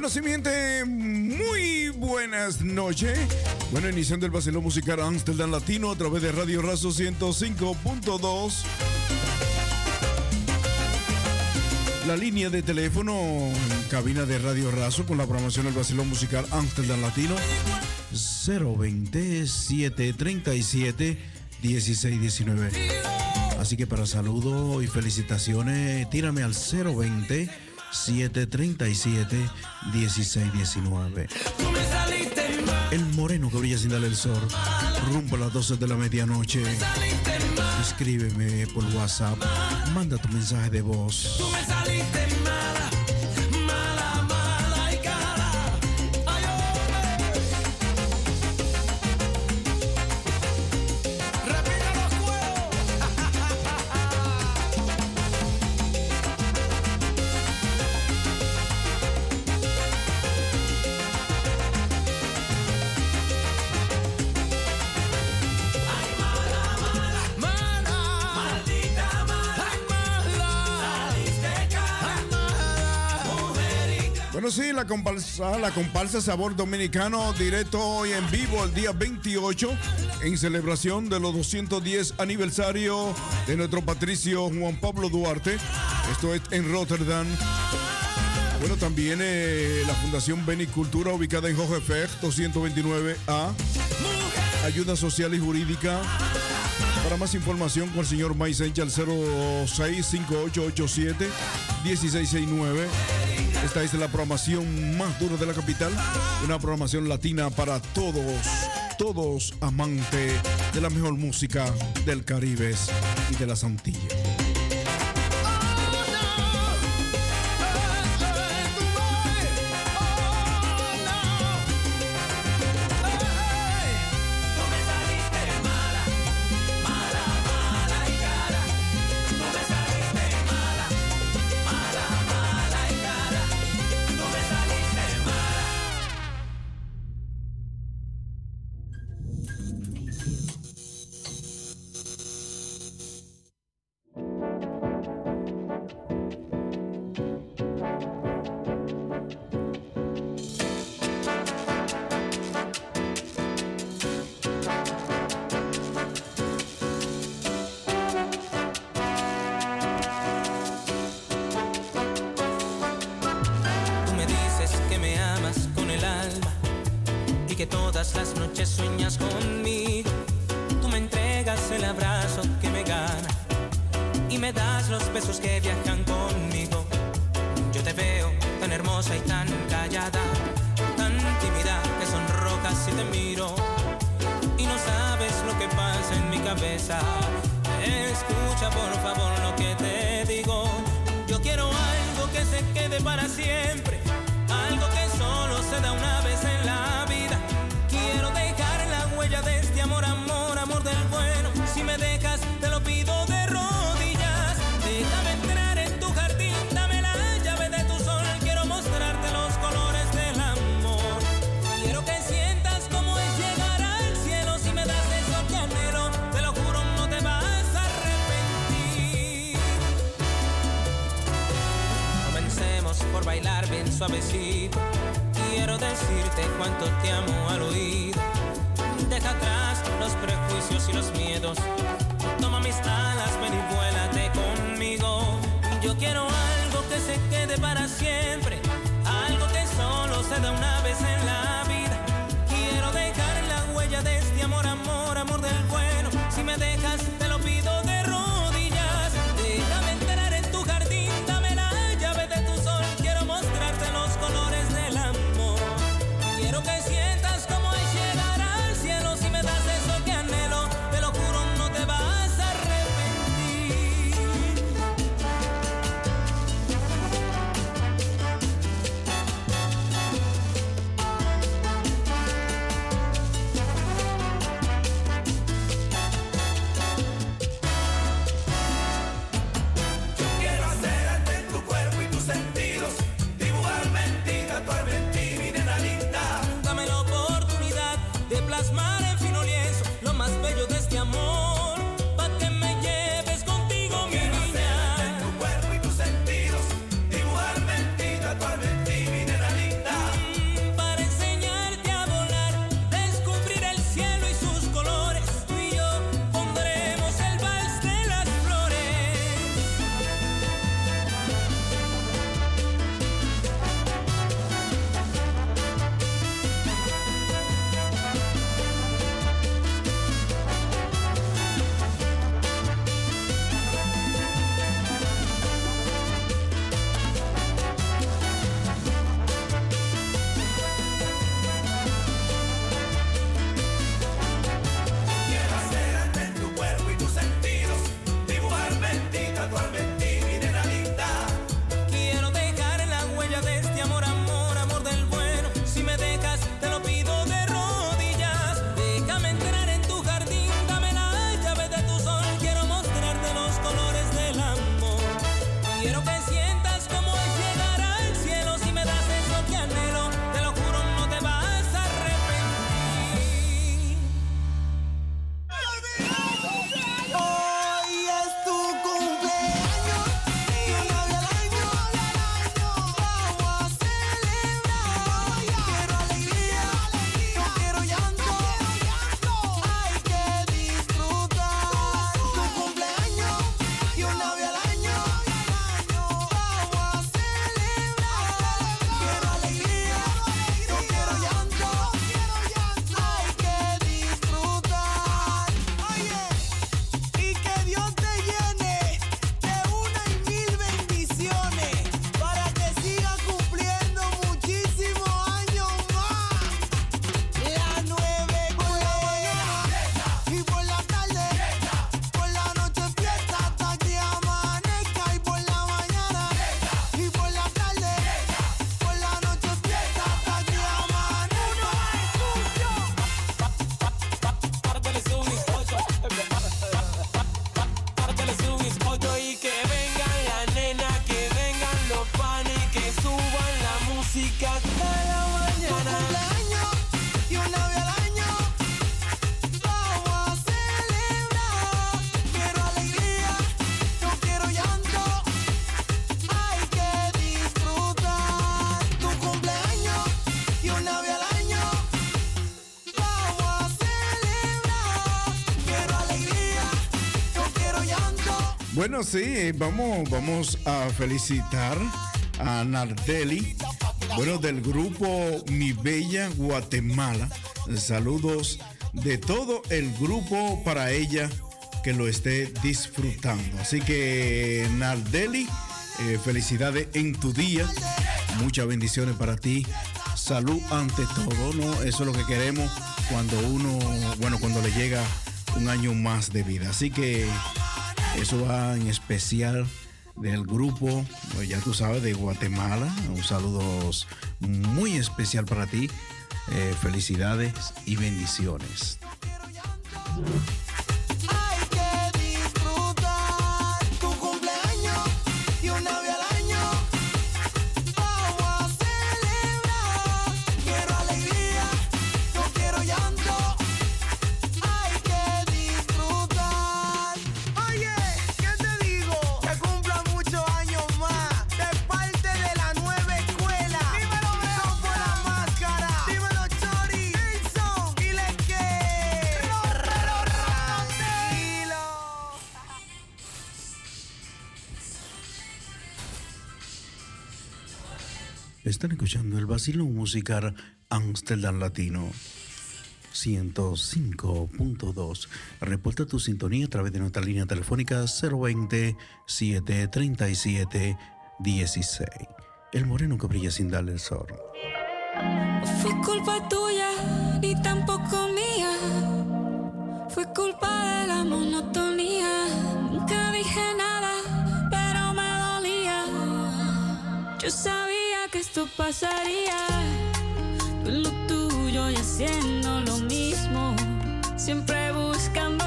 Bueno, muy buenas noches. Bueno, iniciando el vacilón musical Amsterdam Latino a través de Radio Razo 105.2. La línea de teléfono cabina de Radio Razo con la promoción del vacilón musical Amsterdam Latino 020 737 1619. Así que para saludos y felicitaciones, tírame al 020 737 1619. El moreno que brilla sin darle el sol, rumbo a las 12 de la medianoche. Escríbeme por WhatsApp, manda tu mensaje de voz. La comparsa, la comparsa Sabor Dominicano, directo hoy en vivo el día 28, en celebración de los 210 aniversario de nuestro patricio Juan Pablo Duarte. Esto es en Rotterdam. Bueno, también eh, la Fundación Benicultura, ubicada en Hogefer 229A. Ayuda social y jurídica. Para más información con el señor Maisencha al 065887 1669. Esta es la programación más dura de la capital, una programación latina para todos, todos amantes de la mejor música del Caribe y de las Antillas. Sí, vamos, vamos a felicitar a Nardeli, bueno, del grupo Mi Bella Guatemala. Saludos de todo el grupo para ella que lo esté disfrutando. Así que Nardeli, eh, felicidades en tu día, muchas bendiciones para ti, salud ante todo, ¿no? Eso es lo que queremos cuando uno, bueno, cuando le llega un año más de vida. Así que eso va en especial del grupo, ya tú sabes, de Guatemala. Un saludo muy especial para ti. Eh, felicidades y bendiciones. Vacilón musical Amsterdam Latino 105.2. Reporta tu sintonía a través de nuestra línea telefónica 020-737-16. El moreno que brilla sin darle el sol. Fue culpa tuya ni tampoco mía. Fue culpa de la monotonía. Nunca dije nada, pero me dolía. Yo sabía esto pasaría. Tú lo tuyo y haciendo lo mismo. Siempre buscando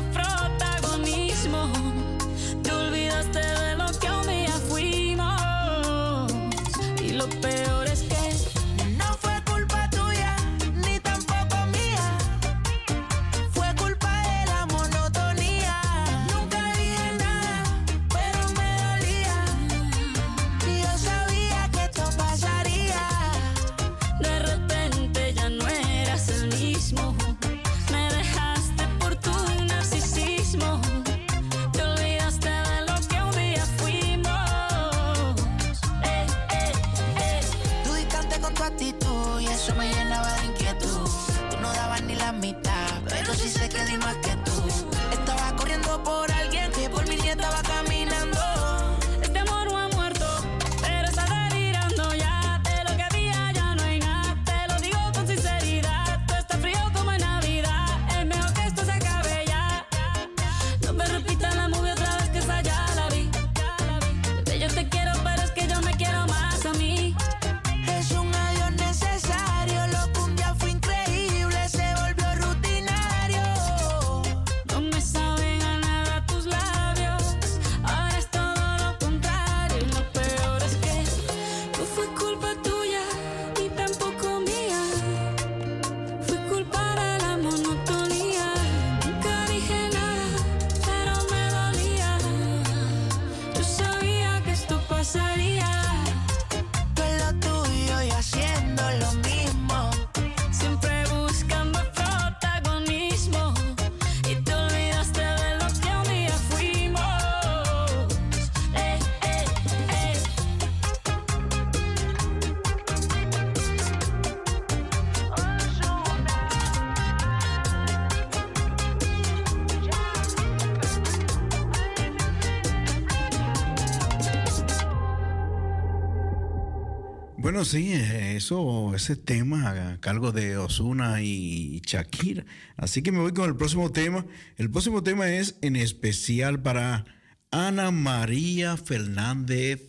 Bueno, sí, eso, ese tema a cargo de Osuna y Shakira. Así que me voy con el próximo tema. El próximo tema es en especial para Ana María Fernández,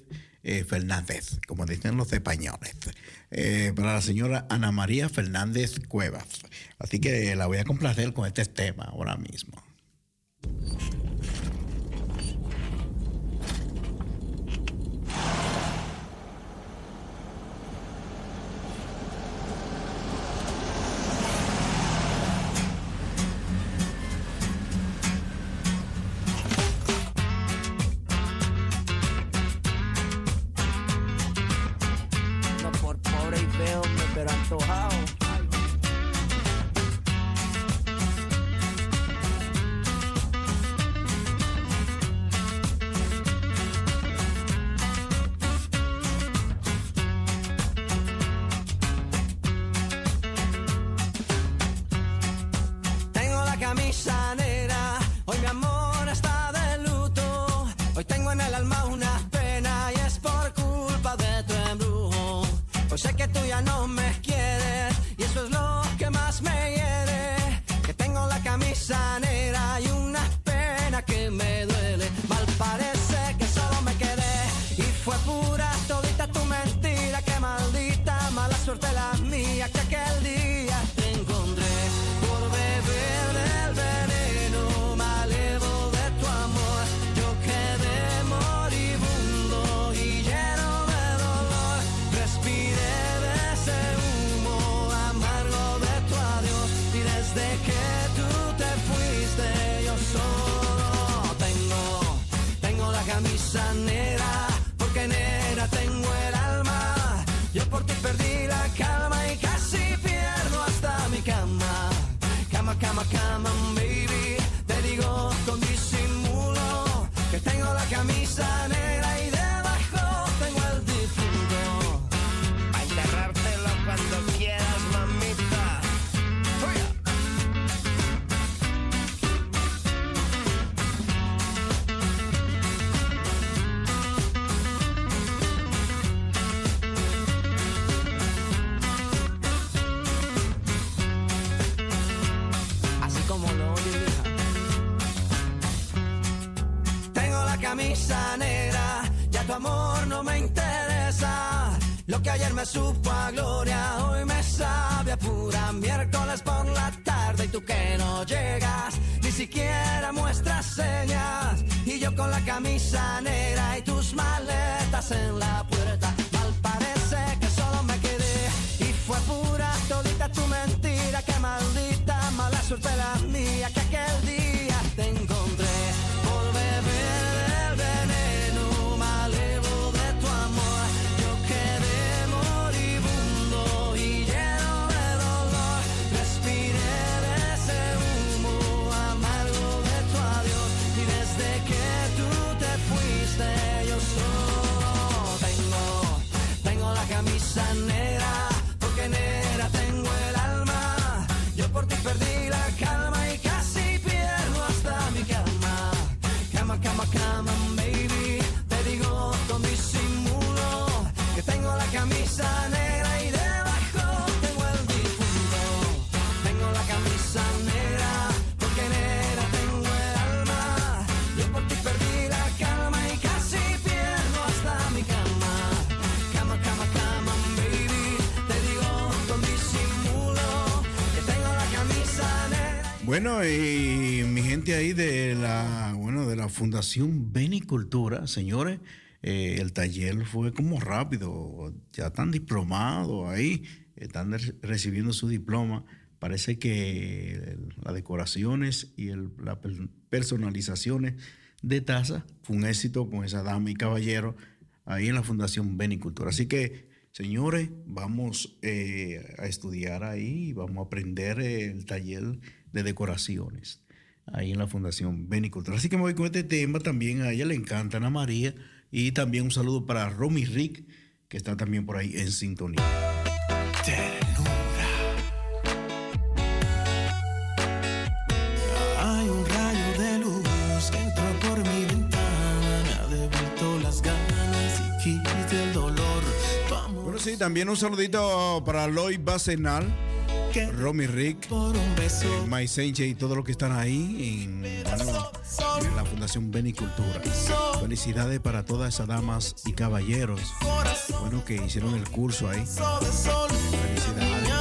eh, Fernández, como dicen los españoles, eh, para la señora Ana María Fernández Cuevas. Así que la voy a complacer con este tema ahora mismo. Fundación Benicultura, señores, eh, el taller fue como rápido, ya están diplomados ahí, están recibiendo su diploma. Parece que las decoraciones y las personalizaciones de taza fue un éxito con esa dama y caballero ahí en la Fundación Benicultura. Así que, señores, vamos eh, a estudiar ahí, vamos a aprender el taller de decoraciones ahí en la Fundación Benicultura. Así que me voy con este tema también. A ella le encanta Ana María. Y también un saludo para Romy Rick, que está también por ahí en sintonía. Hay un rayo de luz que entró por mi ventana, me ha devuelto las ganas y quita el dolor. Bueno, sí, también un saludito para Lloyd Romy Rick, My Senche y todo lo que están ahí en, la Fundación Benicultura. Felicidades para todas esas damas y caballeros bueno, que hicieron el curso ahí. Felicidades.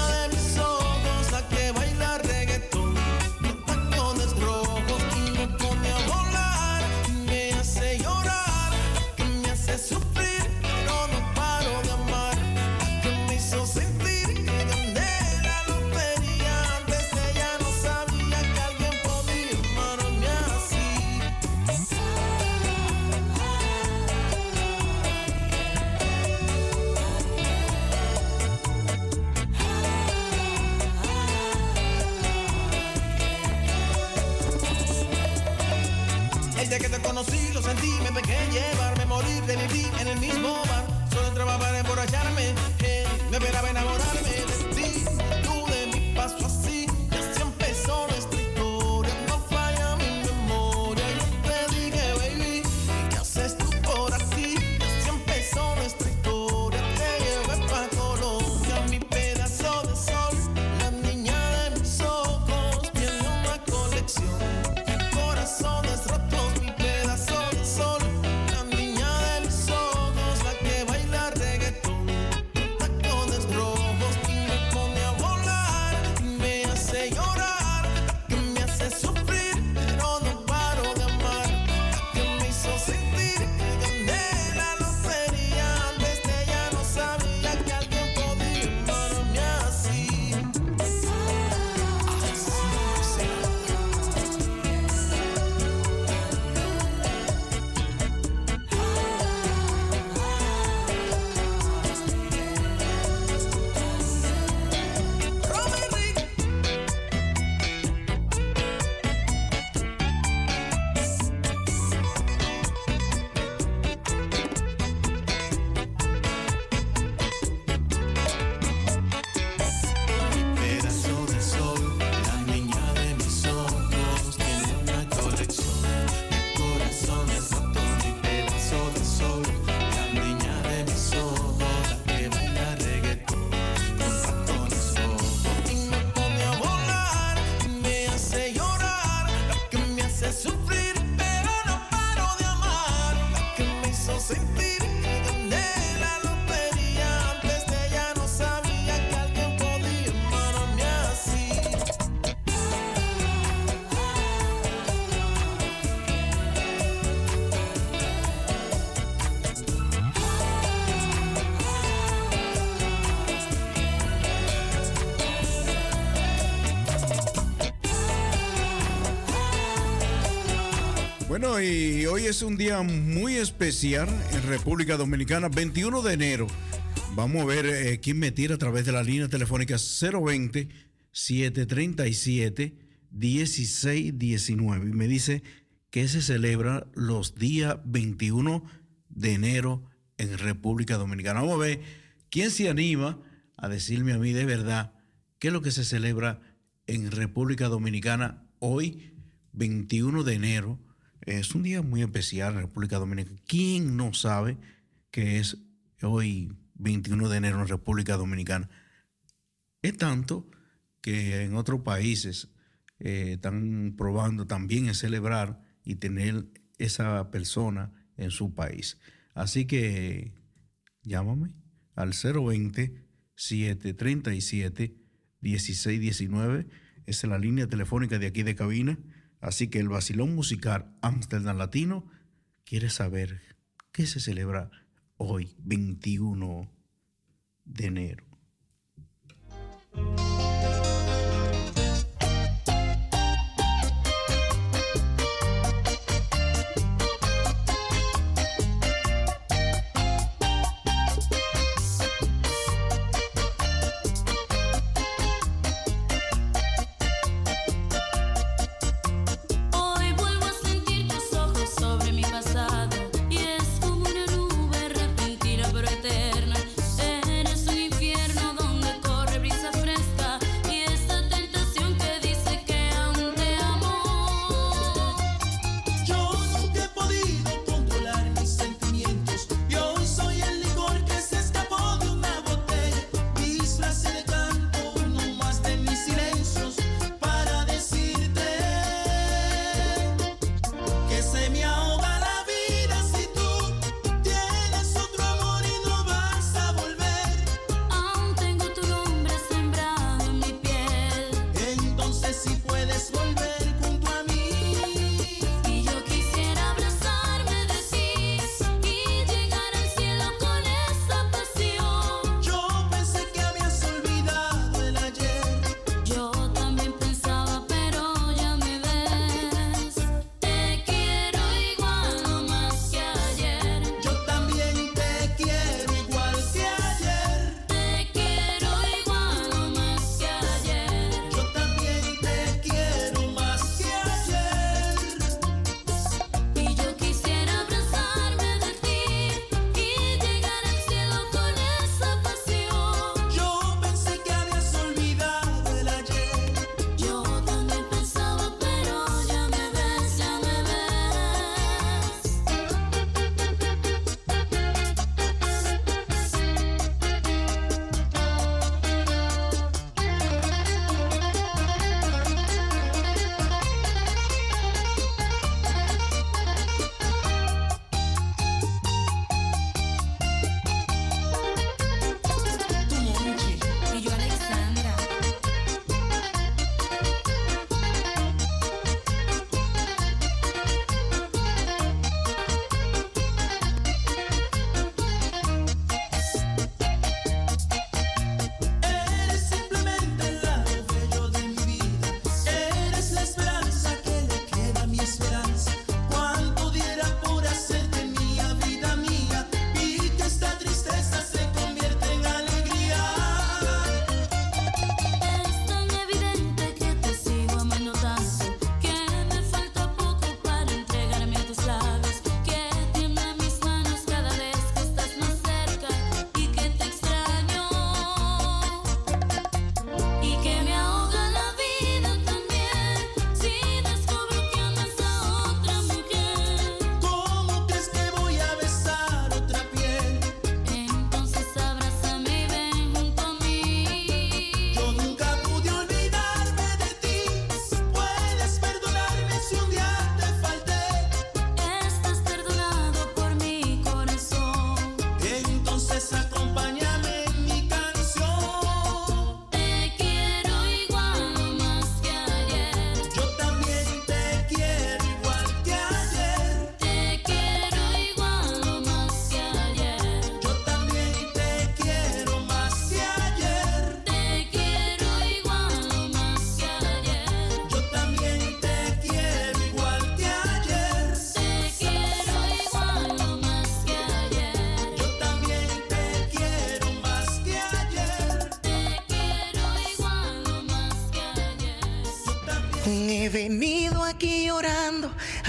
Es un día muy especial en República Dominicana, 21 de enero. Vamos a ver eh, quién me tira a través de la línea telefónica 020 737 1619 y me dice que se celebra los días 21 de enero en República Dominicana. Vamos a ver quién se anima a decirme a mí de verdad qué es lo que se celebra en República Dominicana hoy, 21 de enero. Es un día muy especial en República Dominicana. ¿Quién no sabe que es hoy 21 de enero en República Dominicana? Es tanto que en otros países eh, están probando también en celebrar y tener esa persona en su país. Así que llámame al 020 737 1619. Esa es la línea telefónica de aquí de cabina. Así que el vacilón musical Amsterdam Latino quiere saber qué se celebra hoy, 21 de enero.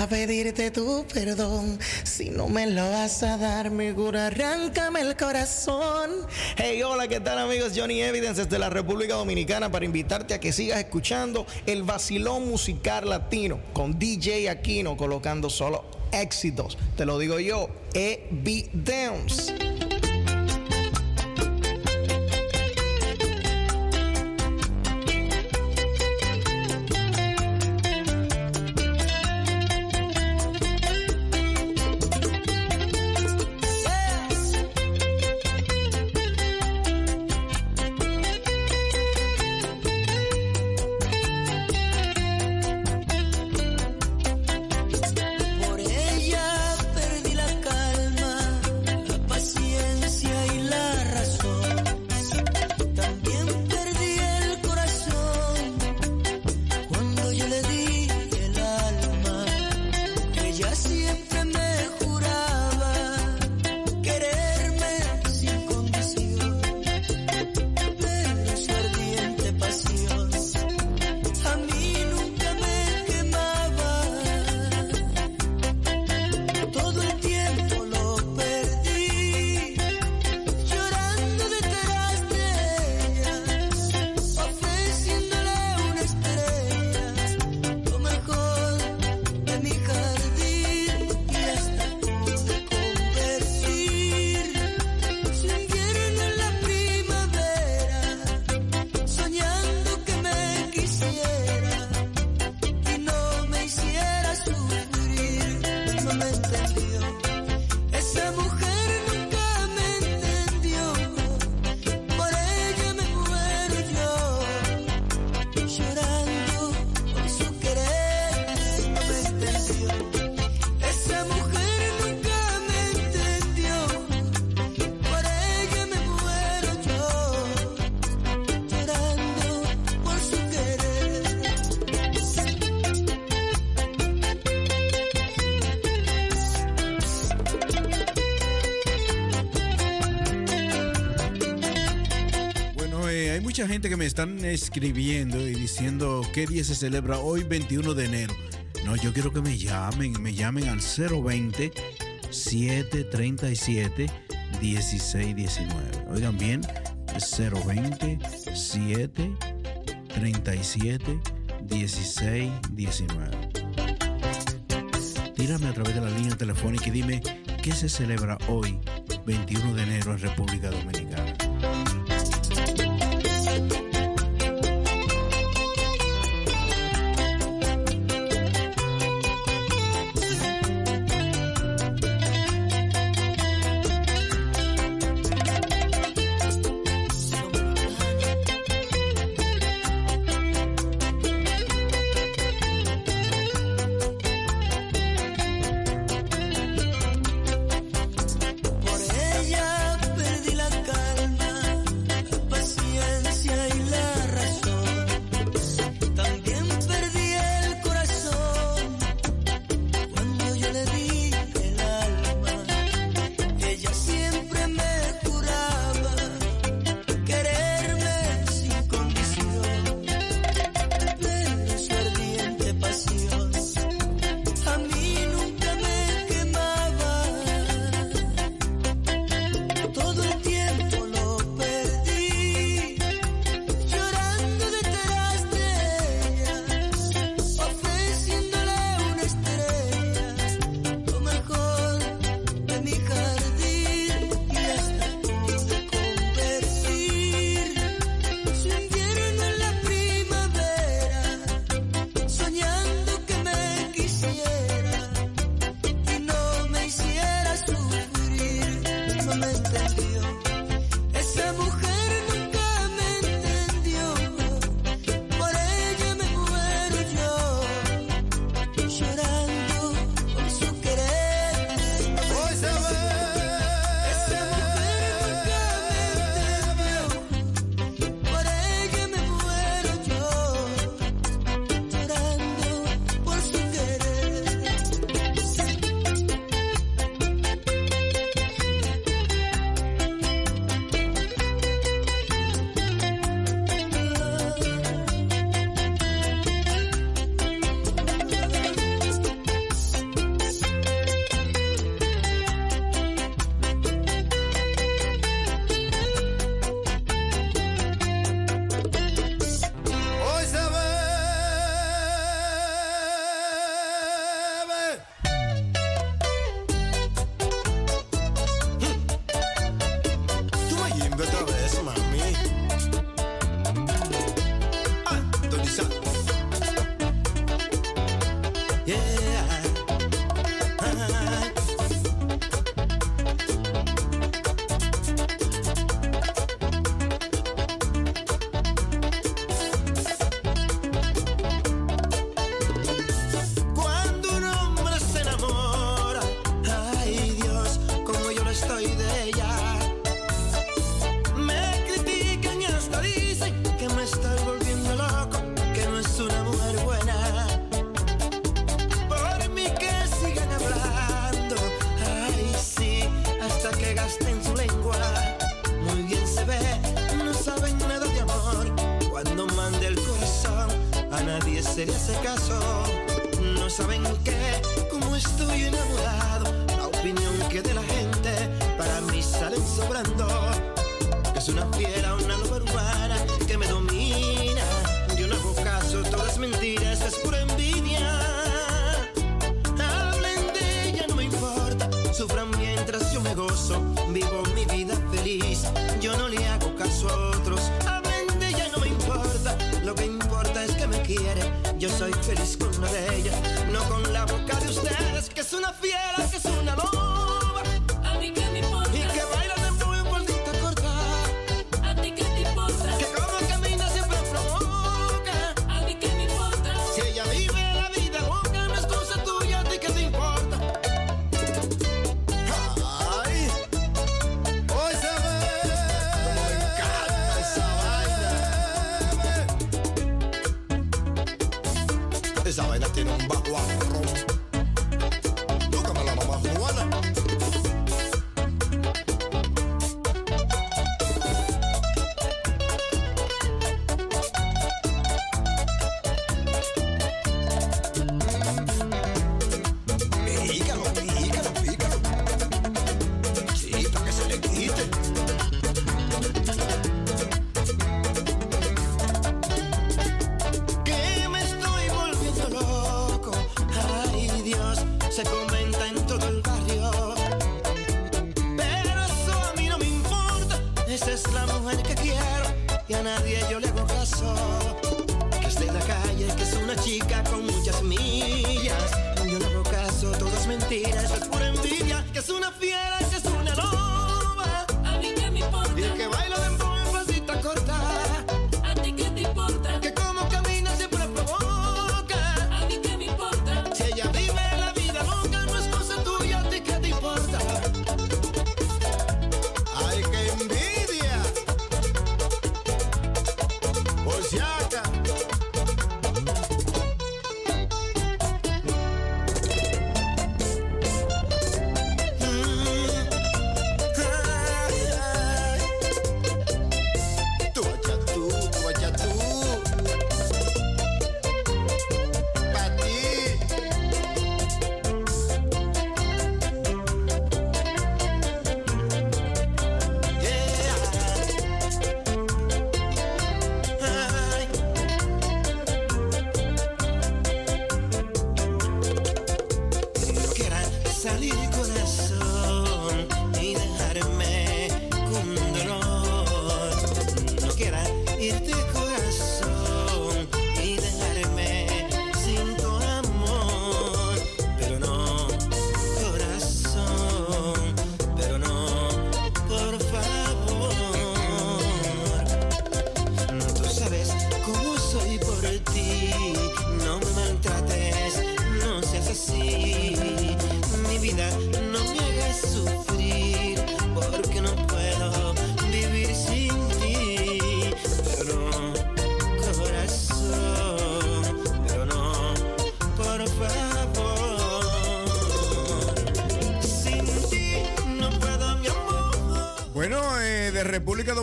A pedirte tu perdón. Si no me lo vas a dar, mi cura, arráncame el corazón. Hey, hola, ¿qué tal amigos? Johnny Evidence desde la República Dominicana para invitarte a que sigas escuchando el vacilón musical latino con DJ Aquino colocando solo éxitos. Te lo digo yo, Evidence. Mucha gente que me están escribiendo y diciendo qué día se celebra hoy 21 de enero. No, yo quiero que me llamen, me llamen al 020 737 1619. Oigan bien, 020 737 1619. Tírame a través de la línea telefónica y dime qué se celebra hoy 21 de enero en República Dominicana.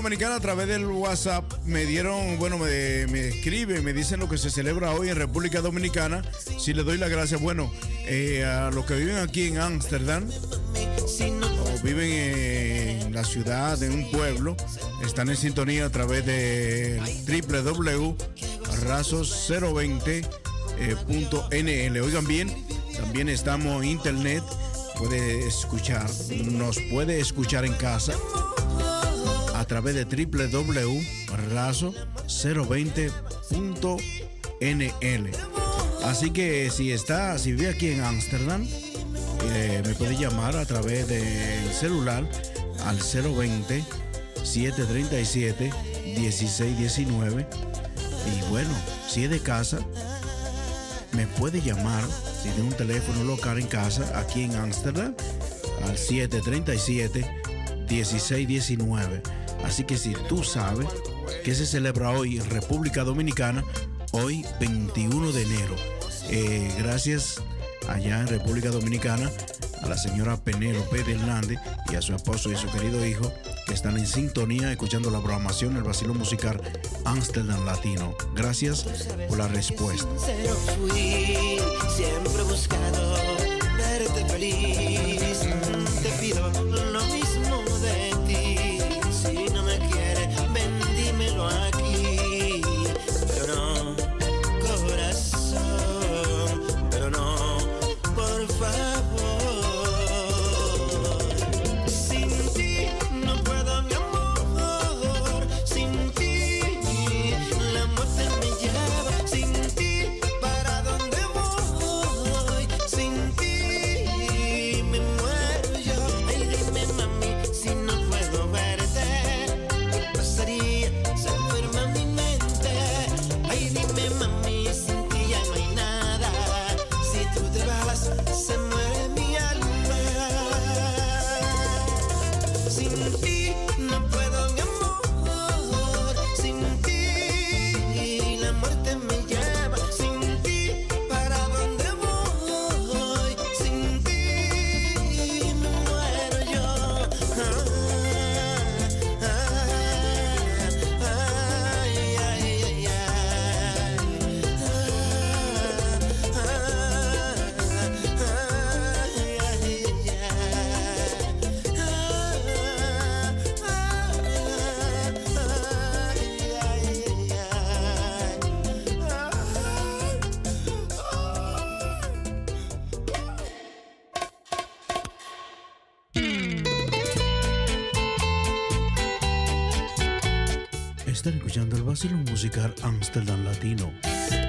Dominicana a través del WhatsApp me dieron, bueno, me, me escriben, me dicen lo que se celebra hoy en República Dominicana. Si le doy la gracia, bueno, eh, a los que viven aquí en Ámsterdam o viven en la ciudad, en un pueblo, están en sintonía a través de www.rasos020.nl. Oigan bien, también estamos en internet, puede escuchar, nos puede escuchar en casa través de www.raso020.nl. Así que si está, si vive aquí en Ámsterdam, eh, me puede llamar a través del celular al 020 737 1619. Y bueno, si es de casa, me puede llamar si tiene un teléfono local en casa aquí en Ámsterdam al 737 1619. Así que si tú sabes que se celebra hoy en República Dominicana, hoy 21 de enero, eh, gracias allá en República Dominicana a la señora Penélope de Hernández y a su esposo y su querido hijo que están en sintonía escuchando la programación del Vacilo Musical Amsterdam Latino. Gracias por la respuesta. musical Amsterdam Latino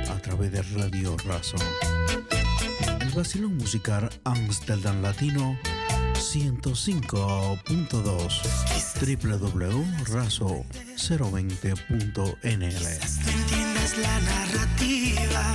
a través de Radio Razón. El vacilón musical Amsterdam Latino 105.2 www.raso020.nl. La narrativa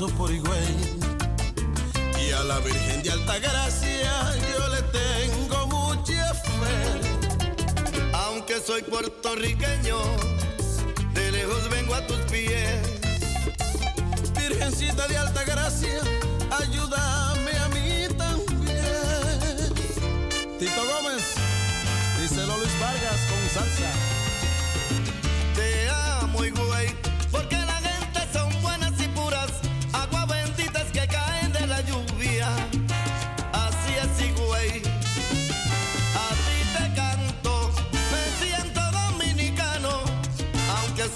por Higüey. Y a la Virgen de Altagracia yo le tengo mucha fe. Aunque soy puertorriqueño, de lejos vengo a tus pies. Virgencita de Altagracia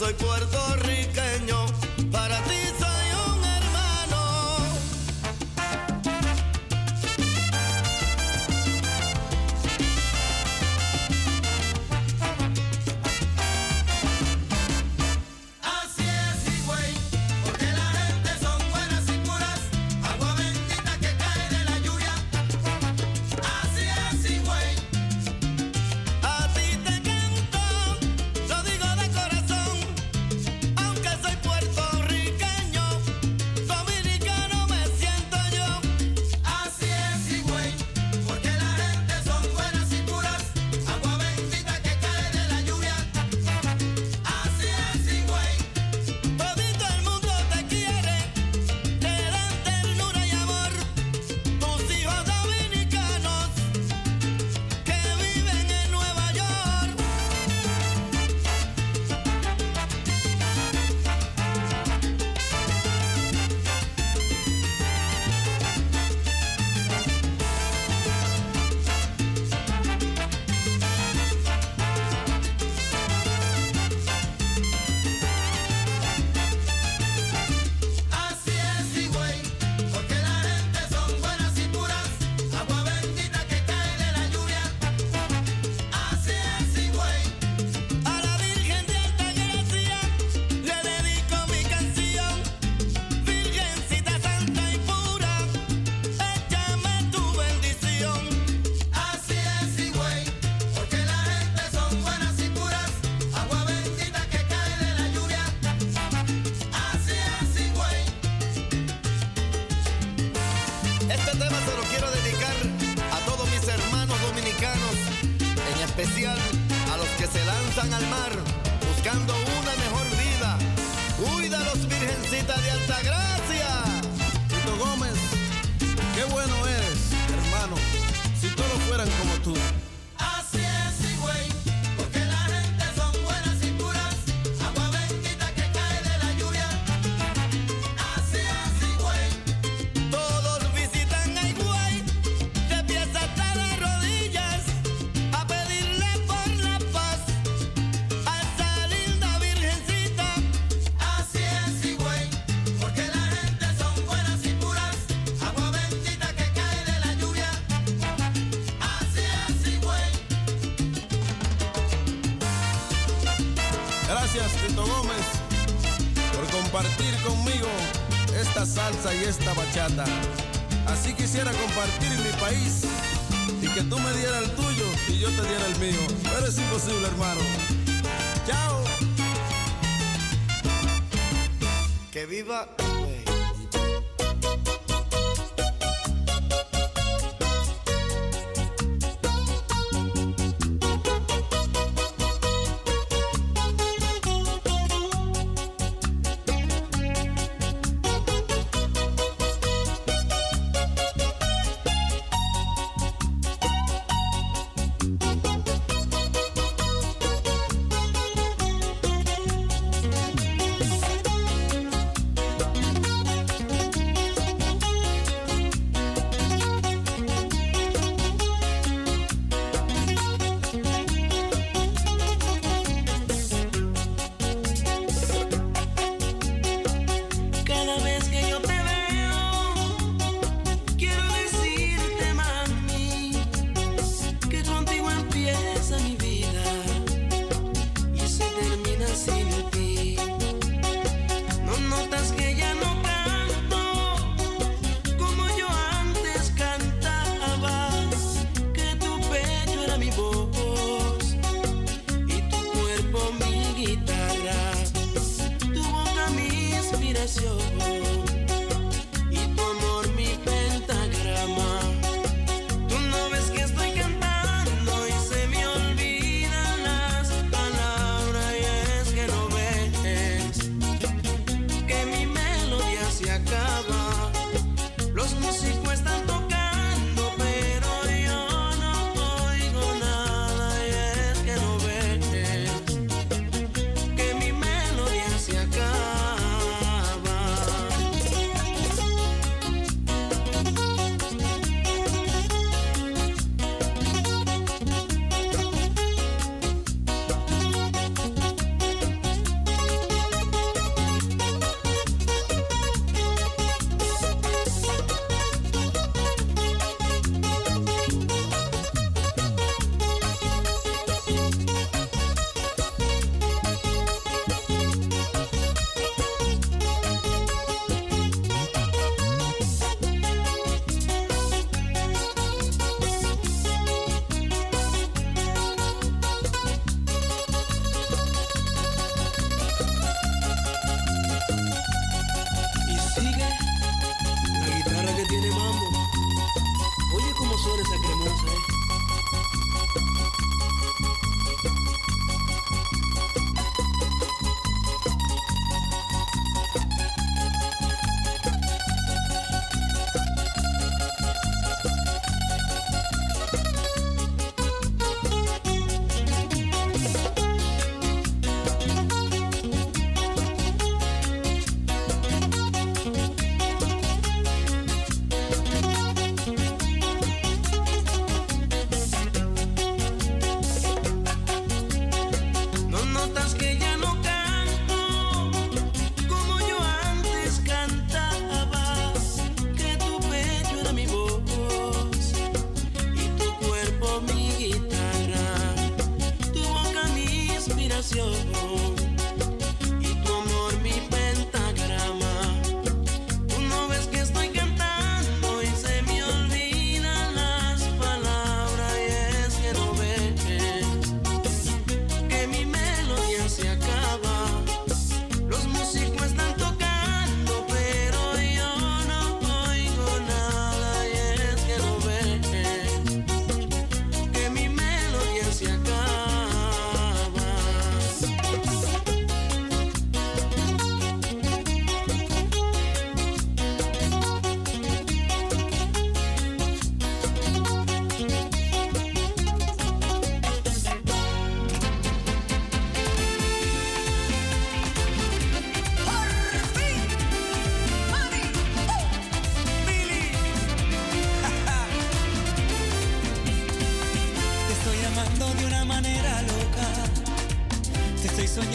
recuerdo a los que se lanzan al mar buscando una mejor vida. Cuídalos, Virgencita de Altagracia.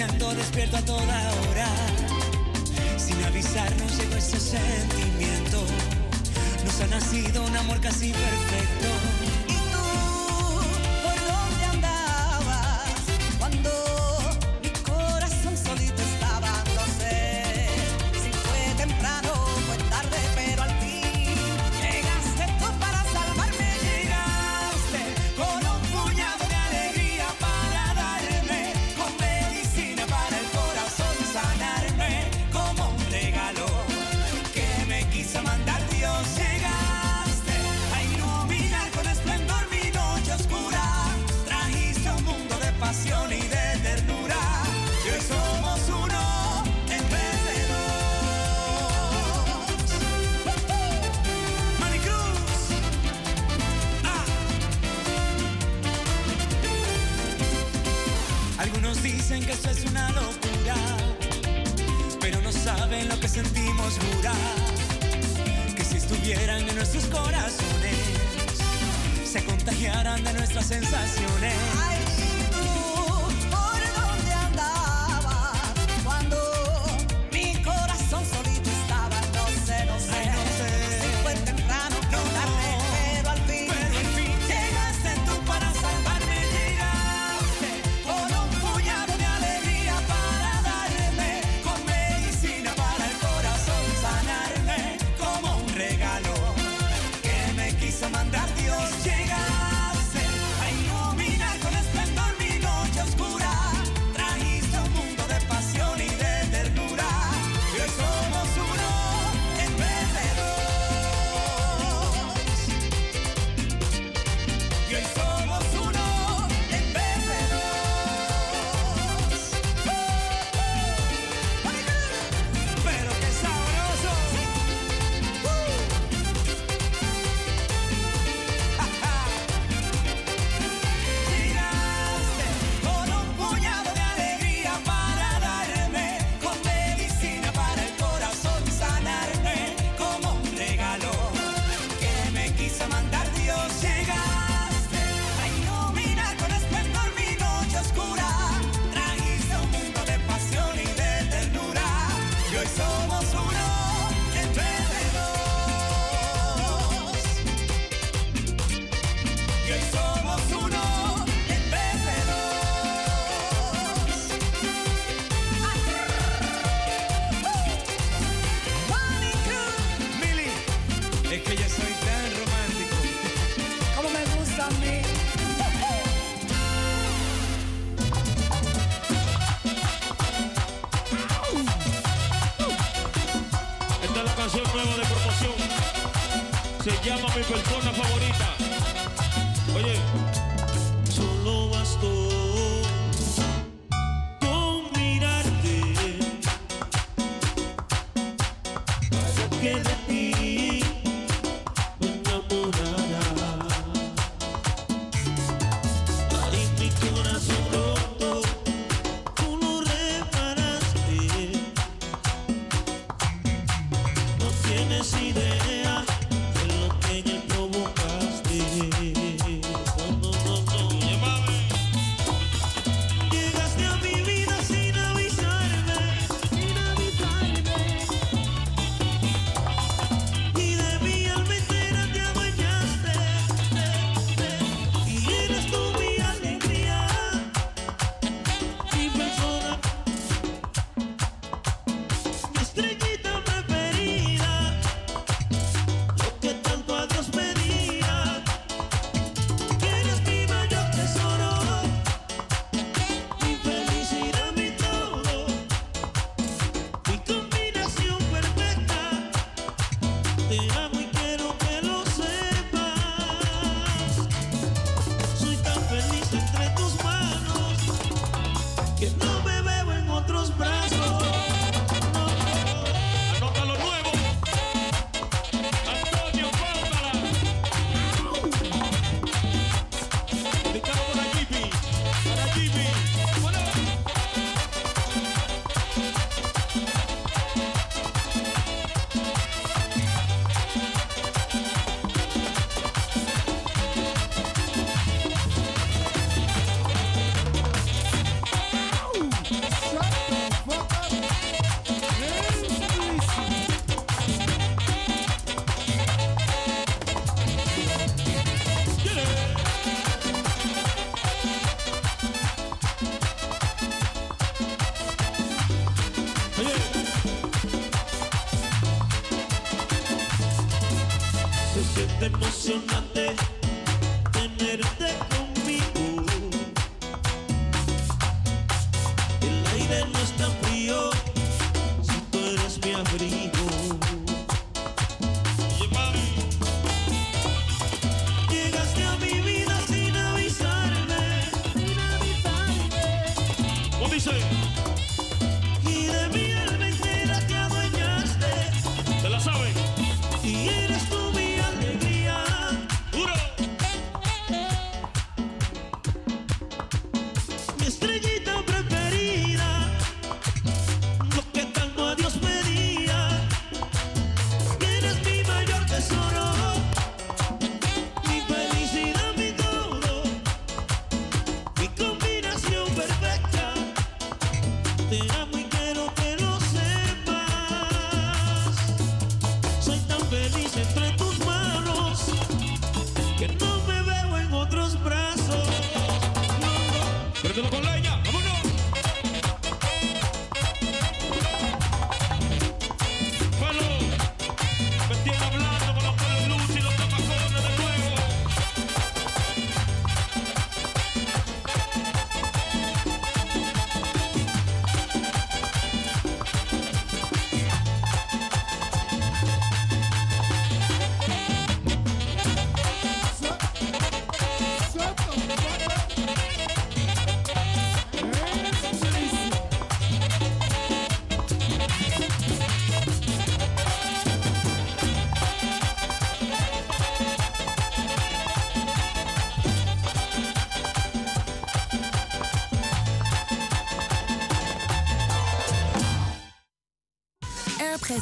soñando despierto a toda hora. Sin avisarnos llegó ese sentimiento. Nos ha nacido un amor casi perfecto.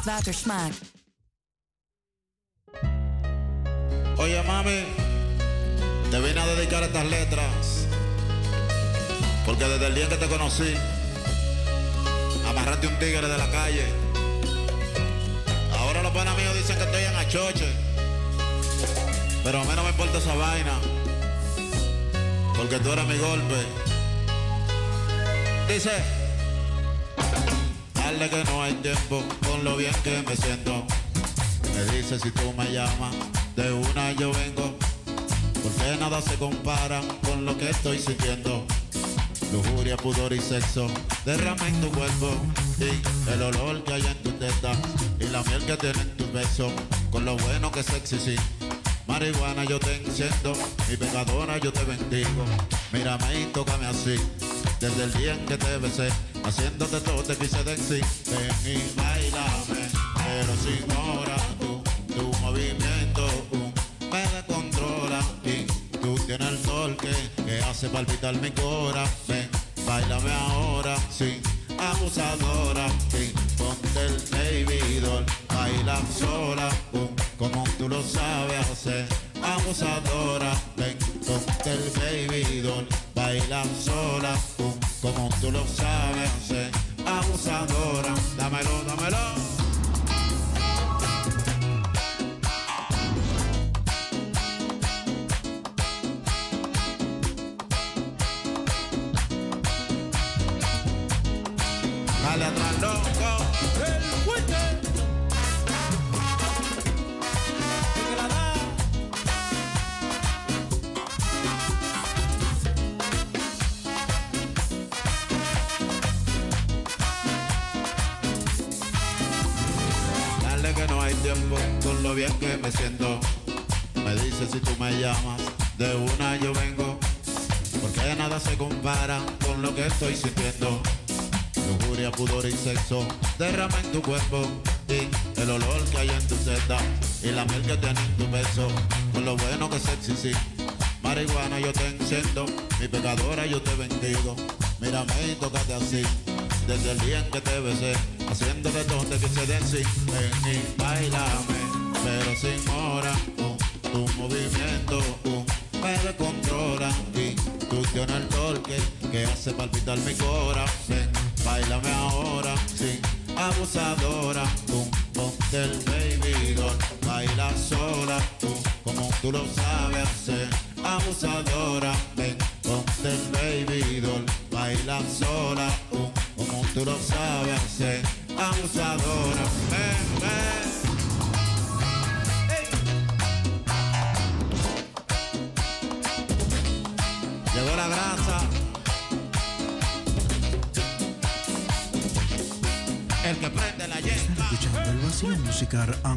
Geeft water. Oye, mami, te vine a dedicar estas letras. Porque desde el día que te conocí, amarraste un tigre de la calle. Ahora los panas míos dicen que estoy en achoche. Pero a mí no me importa esa vaina. Porque tú eres mi golpe. Dice, que no hay tiempo con lo bien que me siento. Me dice si tú me llamas, de una yo vengo. Porque nada se compara con lo que estoy sintiendo. Lujuria, pudor y sexo, derrama en tu cuerpo. Y el olor que hay en tu teta. Y la miel que tiene en tu beso. Con lo bueno que es sexy, sí. Marihuana yo te enciendo, mi pecadora yo te bendigo. Mírame y tócame así, desde el día en que te besé, haciéndote todo te quise decir. Ven y bailame, pero sin hora tú, tu movimiento me descontrola y tú tienes el sol que, hace palpitar mi corazón. Ven, bailame ahora, sí, abusadora, sí, ponte el baby doll, baila sola, uh, como tú lo sabes hacer, abusadora, tu cuerpo y el olor que hay en tu seta y la miel que tiene en tu beso con lo bueno que sexy sí. Marihuana yo te enciendo mi pecadora yo te bendigo. Mírame y tócate así desde el día en que te besé haciéndote todo te quise decir ven y bailame pero sin hora uh, tu movimiento uh, me descontrola y tú tienes el torque que hace palpitar mi corazón Bailame ahora, sí, abusadora, tú, ponte el baby doll, baila sola, tú, como tú lo sabes hacer, abusadora, ven, ponte el baby doll, baila sola, tú, como tú lo sabes hacer, abusadora,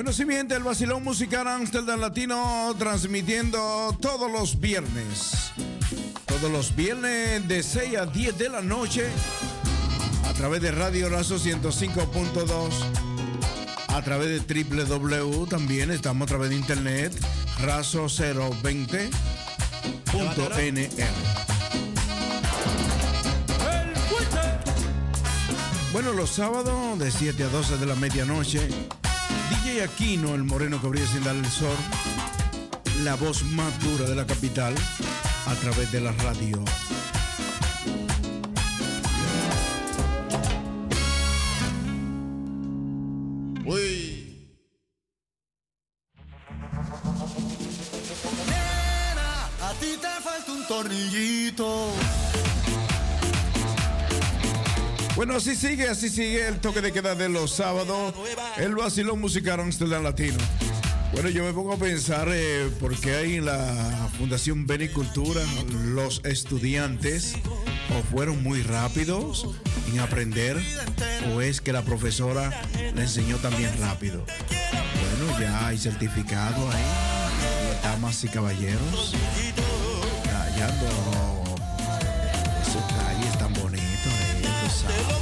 Bueno, sí, mi gente, el vacilón musical Amsterdam Latino transmitiendo todos los viernes. Todos los viernes de 6 a 10 de la noche a través de Radio Razo 105.2. A través de www también estamos a través de internet razo020.nl. Bueno, los sábados de 7 a 12 de la medianoche, Aquino, el moreno que brilla sin dar el sol, la voz más dura de la capital, a través de la radio. Bueno, así sigue, así sigue el toque de queda de los sábados, el vacilón musical Amsterdam Latino. Bueno, yo me pongo a pensar eh, por qué hay en la Fundación Benicultura los estudiantes o fueron muy rápidos en aprender o es que la profesora le enseñó también rápido. Bueno, ya hay certificado ahí, damas y caballeros, no, esos calles tan bonitos sabes.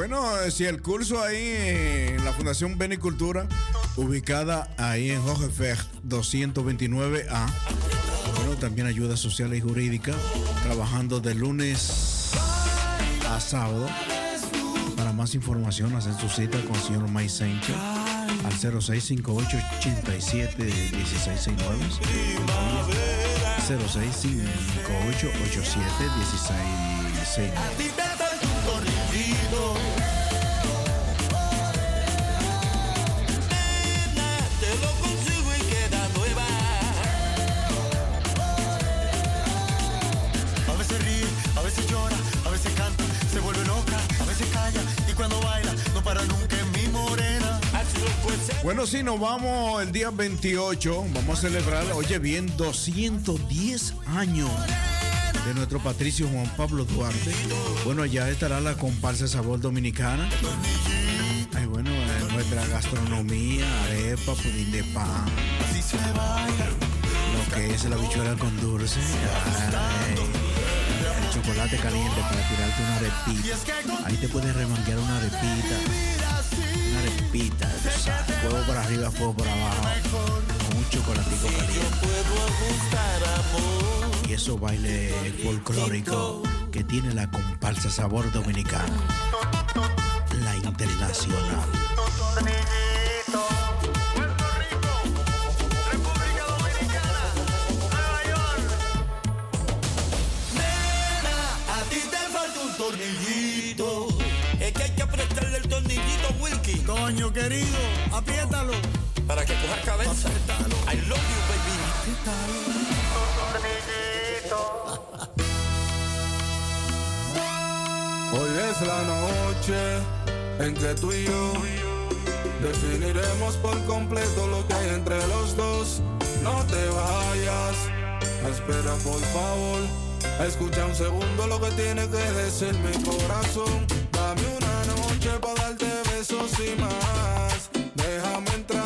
Bueno, si el curso ahí en la Fundación Benicultura, ubicada ahí en Hogeberg 229A, bueno, también ayuda social y jurídica, trabajando de lunes a sábado. Para más información, hacer su cita con el señor Mike Sánchez al 0658 87 1669 0658 87 1669 Bueno, sí, nos vamos el día 28. Vamos a celebrar, oye bien, 210 años de nuestro patricio Juan Pablo Duarte. Bueno, ya estará la comparsa Sabor Dominicana. Ay, bueno, eh, nuestra gastronomía, arepa, pudín de pan, lo que es la bichuela con dulce, ay, el chocolate caliente para tirarte una arepita. Ahí te puedes remanguear una arepita. Sabes, fuego por arriba, fuego por abajo, con un chocolatico caliente. Y esos bailes folclóricos que tiene la comparsa sabor dominicano, la internacional. Wilkie. Toño querido, apriétalo. Para que cojas cabeza. Apriétalo. I love you, baby. Hoy es la noche en que tú y yo definiremos por completo lo que hay entre los dos. No te vayas, espera por favor. Escucha un segundo lo que tiene que decir mi corazón. Dame una noche para darte besos y más. Déjame entrar.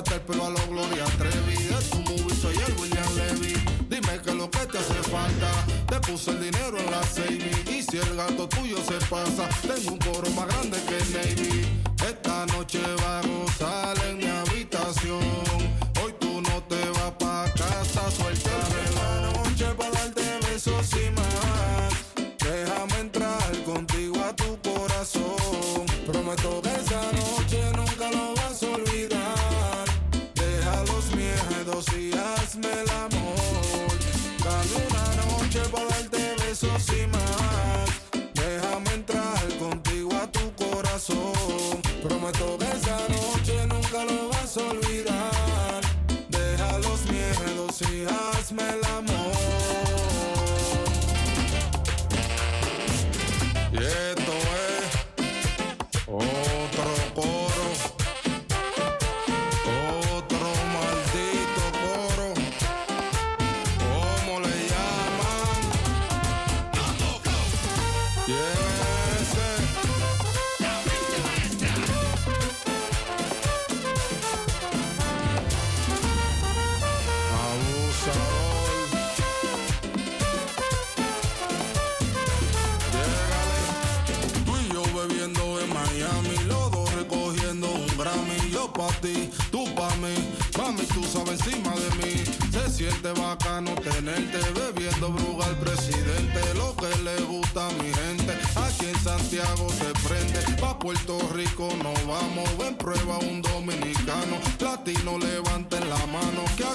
El pelo a lo Gloria Trevi. De tu movie soy el William Levy. Dime que lo que te hace falta. Te puse el dinero en la saving. Y si el gato tuyo se pasa, tengo un coro más grande que Navy. Esta noche va a gozar en mi habitación.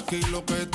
aquí lo que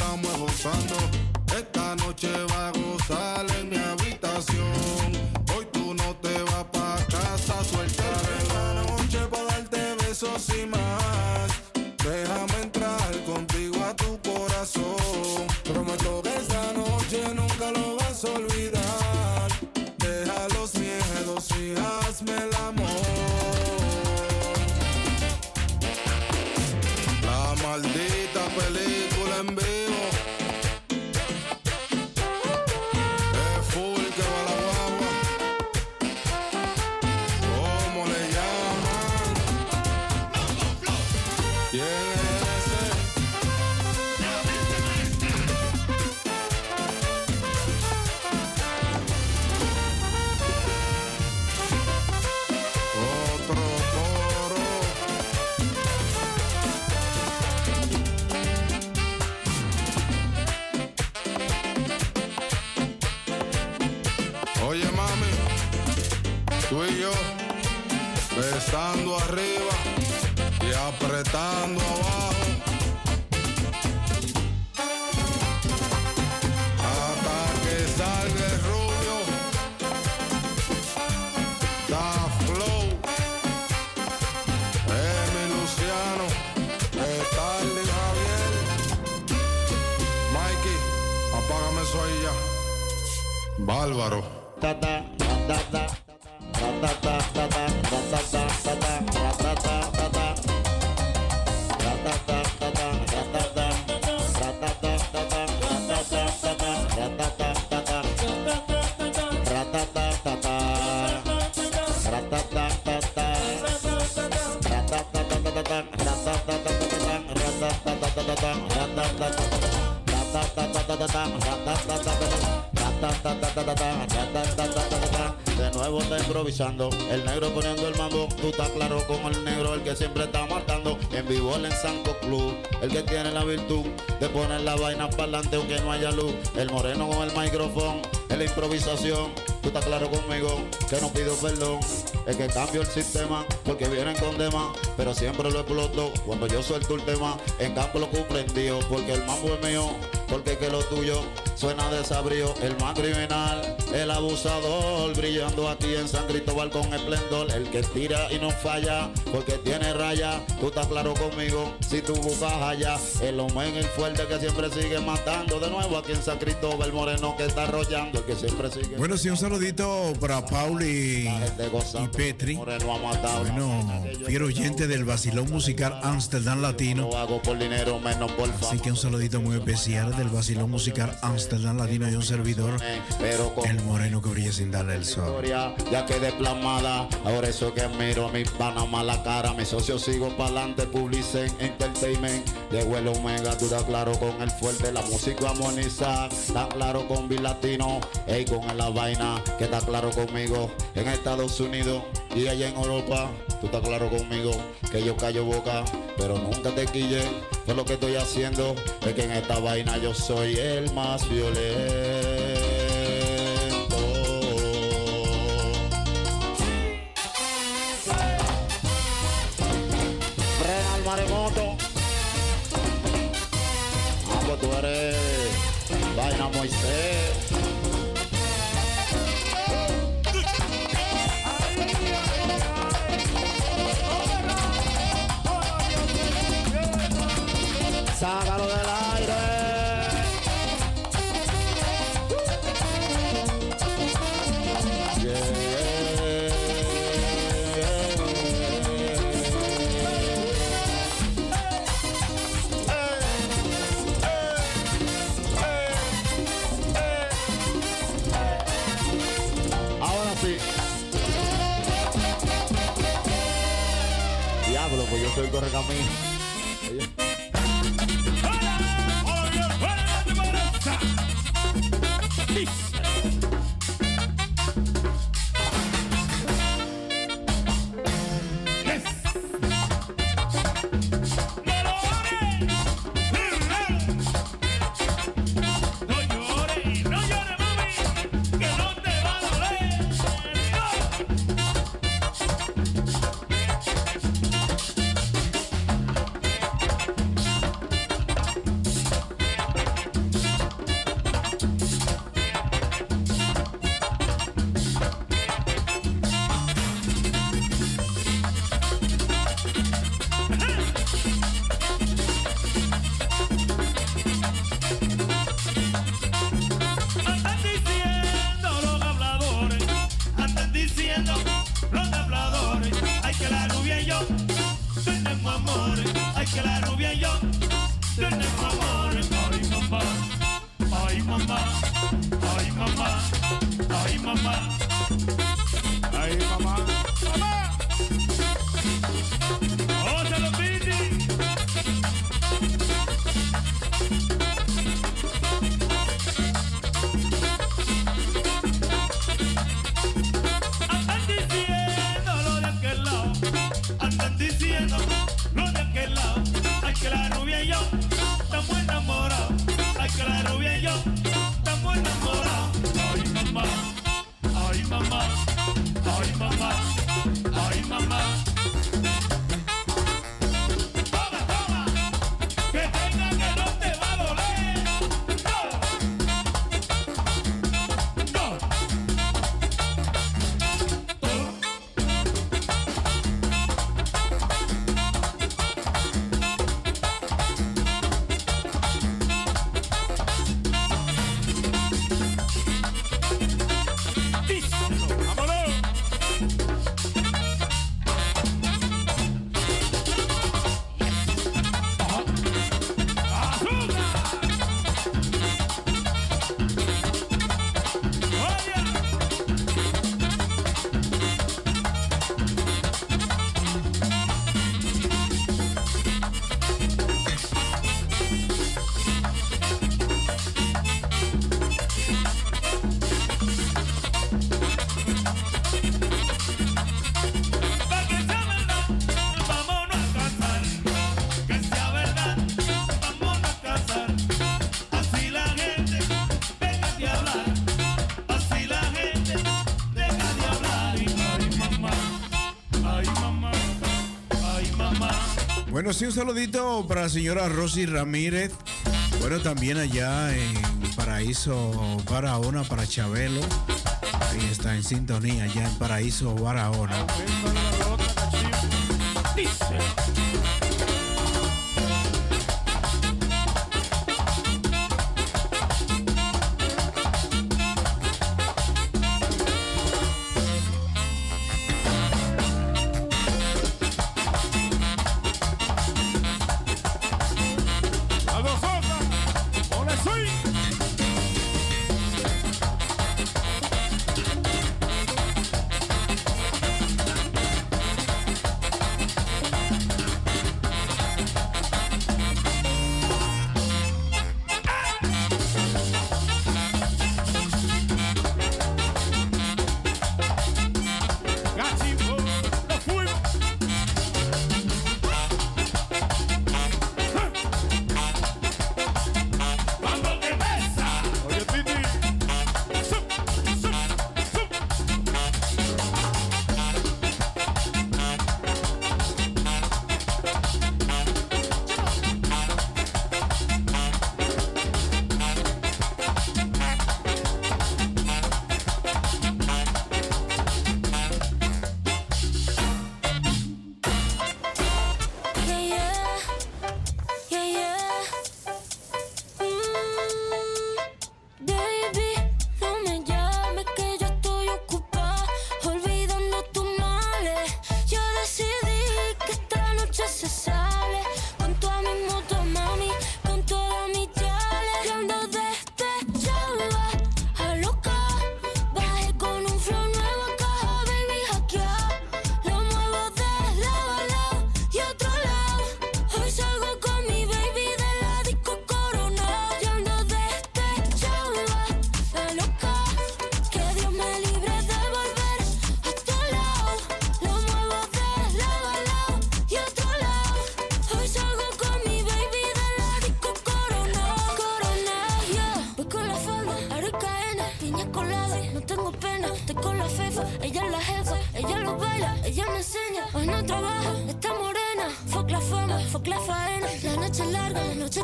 el negro poniendo el mambo, tú estás claro con el negro, el que siempre está matando, en vivo el en Santo Club, el que tiene la virtud de poner la vaina para adelante aunque no haya luz, el moreno con el micrófono, en la improvisación, tú estás claro conmigo, que no pido perdón, es que cambio el sistema, porque vienen con demás, pero siempre lo exploto, cuando yo suelto el tema, en campo lo comprendido, porque el mambo es mío, porque que lo tuyo suena desabrío, el más criminal, el abusador, brillando aquí en San Cristóbal con esplendor, el que tira y no falla, porque tiene raya, tú estás claro conmigo, si tú buscas allá, el hombre el fuerte que siempre sigue matando, de nuevo aquí en San Cristóbal, moreno que está arrollando, el que siempre sigue Bueno, sí, un saludito para Paul y, Petri. Bueno, fiero oyente del vacilón musical Amsterdam Latino. por dinero, menos por Así que un saludito muy especial del vacilón musical Amsterdam Latino y un servidor, el moreno que brilla sin darle el sol. ya quedé plasmada. Ahora eso que miro mi Panamá la cara, mi socio sigo para adelante, Publicen Entertainment. Llegó el Omega, tú estás claro con el fuerte, la música armonizar, está claro con Bill Latino, ey con la vaina, que está claro conmigo en Estados Unidos y allá en Europa. Tú estás claro conmigo que yo callo boca, pero nunca te quille. Pues lo que estoy haciendo es que en esta vaina yo soy el más violento. Sácalo del aire. Pues bueno, un saludito para la señora Rosy Ramírez. Bueno, también allá en Paraíso Barahona, para Chabelo. Ahí está en sintonía, allá en Paraíso Barahona.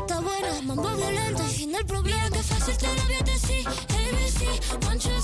está buena, mambo violento, fin del problema que fácil te lo ABC, ABC, one, two,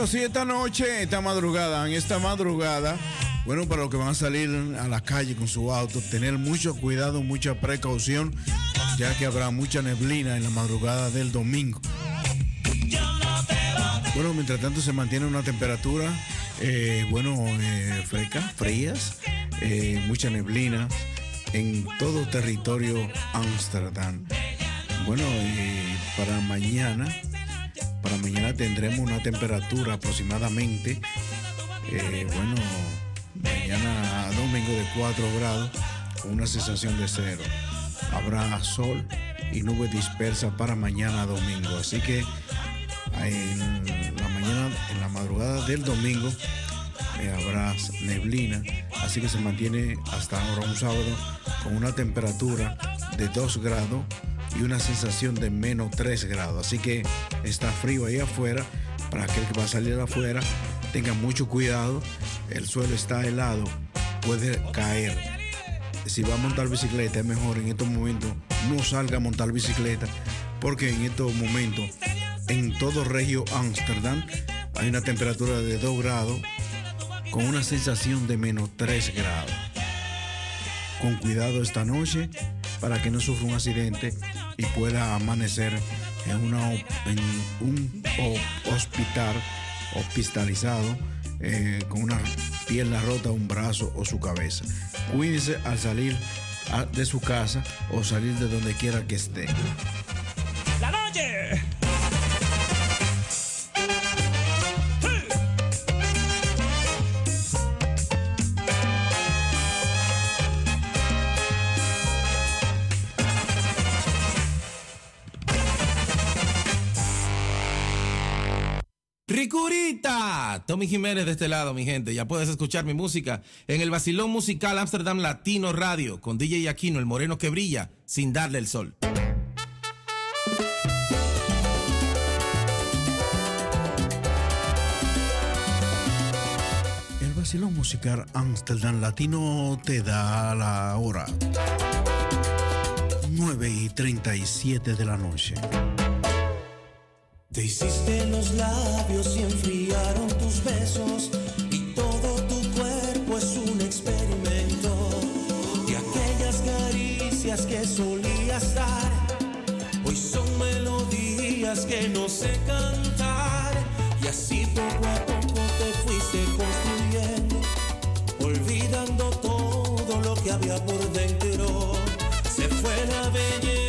Bueno, sí, esta noche, esta madrugada, en esta madrugada, bueno, para los que van a salir a la calle con su auto, tener mucho cuidado, mucha precaución, ya que habrá mucha neblina en la madrugada del domingo. Bueno, mientras tanto se mantiene una temperatura, eh, bueno, eh, fresca, frías, eh, mucha neblina en todo territorio Ámsterdam. Bueno, para mañana, temperatura aproximadamente, eh, bueno, mañana domingo de 4 grados, con una sensación de cero. Habrá sol y nubes dispersas para mañana domingo. Así que en la mañana, en la madrugada del domingo, eh, habrá neblina. Así que se mantiene hasta ahora un sábado con una temperatura de 2 grados y una sensación de menos 3 grados. Así que está frío ahí afuera. Para aquel que va a salir afuera, tenga mucho cuidado. El suelo está helado, puede caer. Si va a montar bicicleta, es mejor en estos momentos no salga a montar bicicleta, porque en estos momentos, en todo Regio Ámsterdam, hay una temperatura de 2 grados con una sensación de menos 3 grados. Con cuidado esta noche para que no sufra un accidente y pueda amanecer en, una, en un ho- hospital hospitalizado eh, con una pierna rota, un brazo o su cabeza. Cuídese al salir a- de su casa o salir de donde quiera que esté. La noche. Tommy Jiménez de este lado, mi gente. Ya puedes escuchar mi música en el Basilón Musical Amsterdam Latino Radio con DJ Aquino, el moreno que brilla sin darle el sol. El vacilón musical Amsterdam Latino te da la hora. 9 y 37 de la noche. Te hiciste los labios y enfriaron tus besos y todo tu cuerpo es un experimento de aquellas caricias que solías dar. Hoy son melodías que no sé cantar y así poco a poco te fuiste construyendo, olvidando todo lo que había por dentro. Se fue la belleza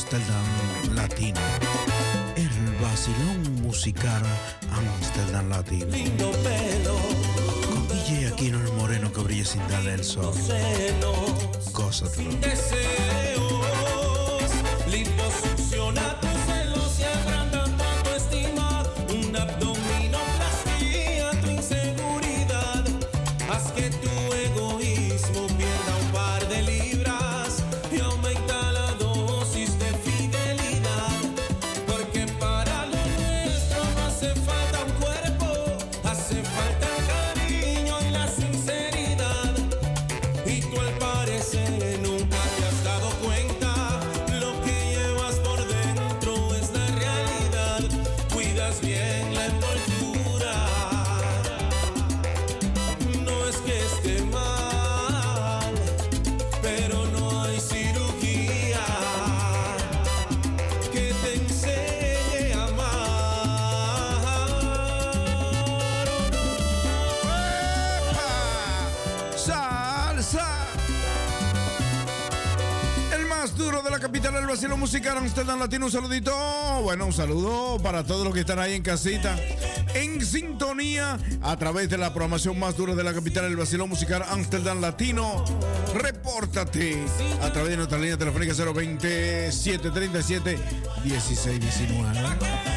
Amsterdam Latino. El vacilón musical Amsterdam Latino. Lindo pelo, Con DJ Aquino el moreno que brilla sin darle el sol. Gózatelo. deseos. Liposucciona vacilo musical Amsterdam Latino. Un saludito. Bueno, un saludo para todos los que están ahí en casita. En sintonía a través de la programación más dura de la capital del vacilo musical Amsterdam Latino. Repórtate a través de nuestra línea telefónica 020 737 1619.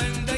Amor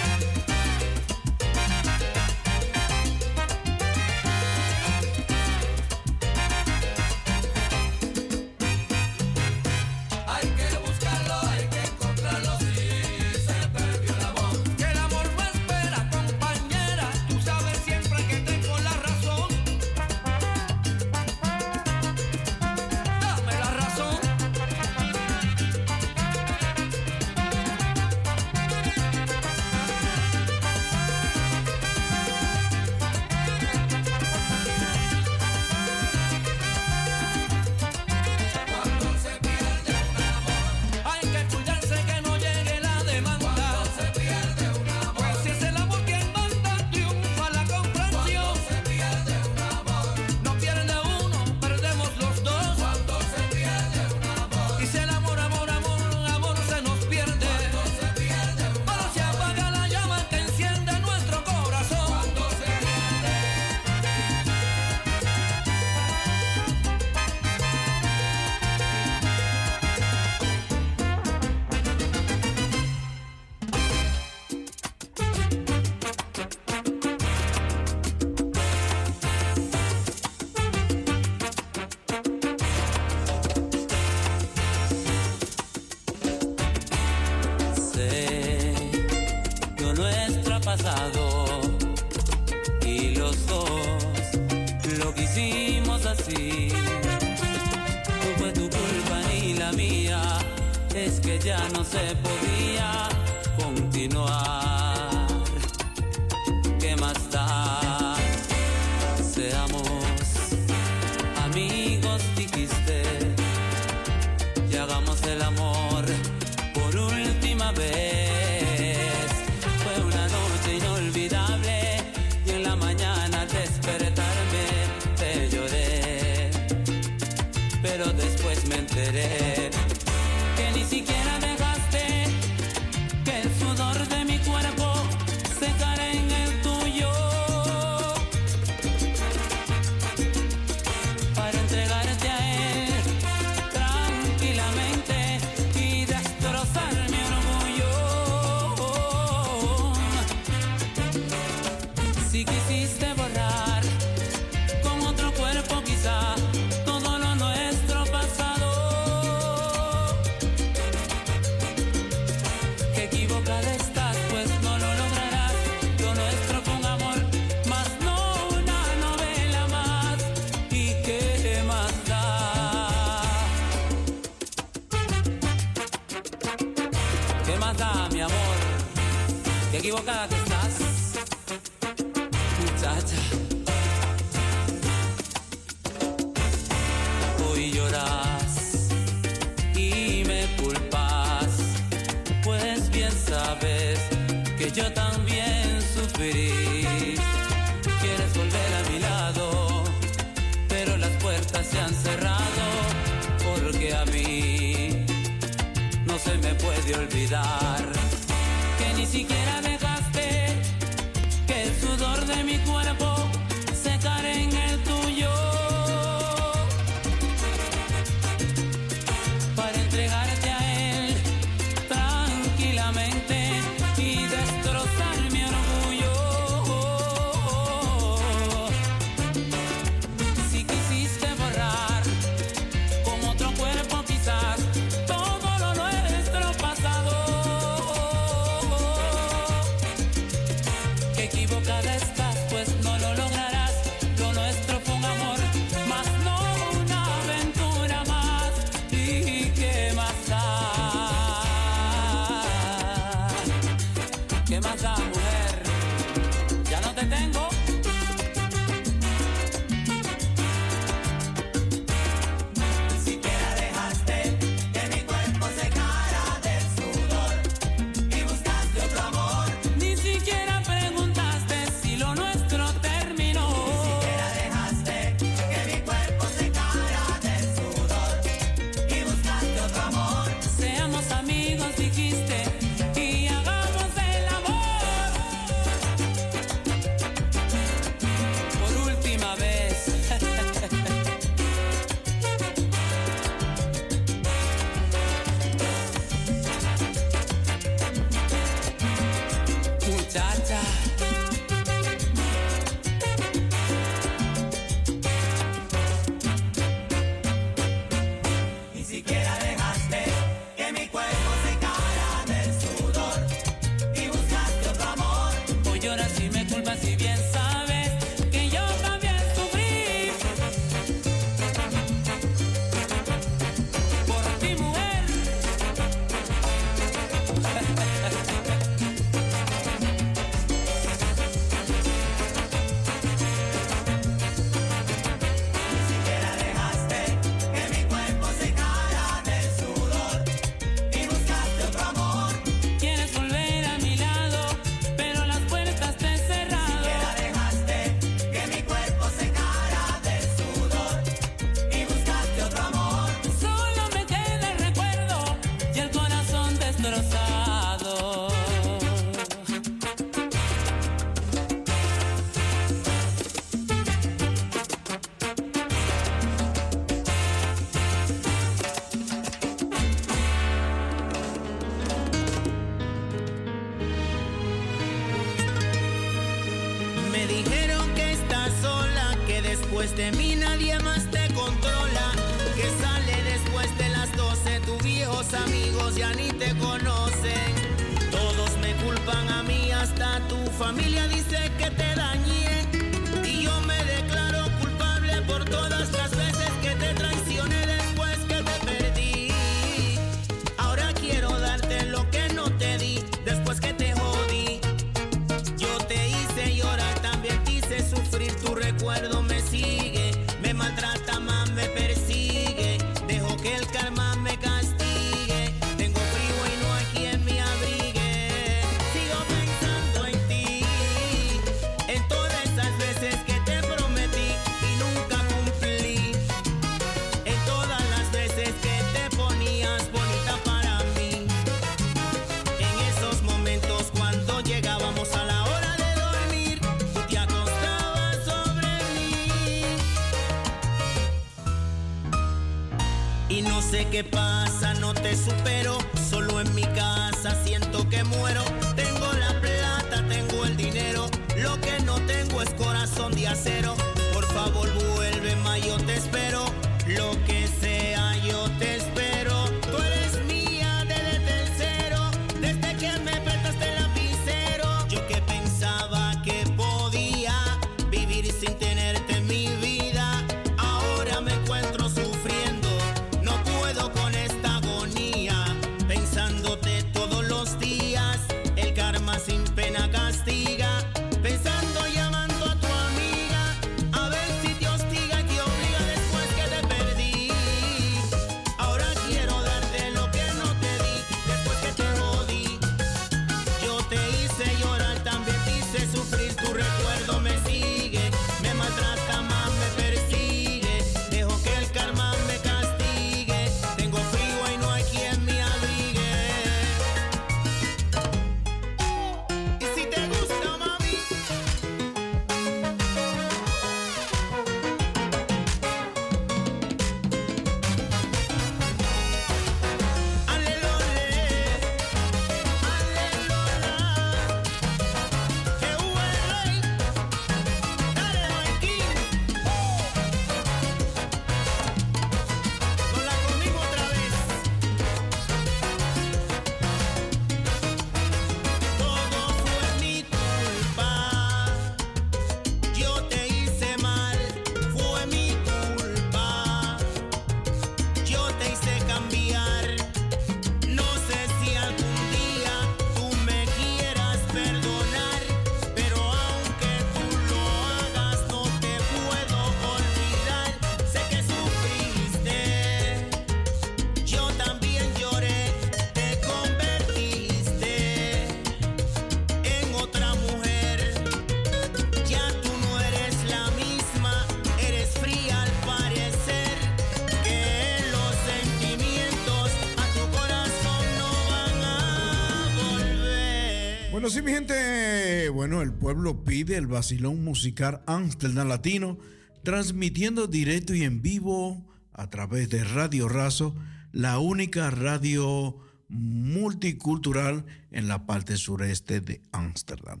Bueno, sí, mi gente. Bueno, el pueblo pide el vacilón musical Amsterdam Latino, transmitiendo directo y en vivo a través de Radio Razo, la única radio multicultural en la parte sureste de Ámsterdam.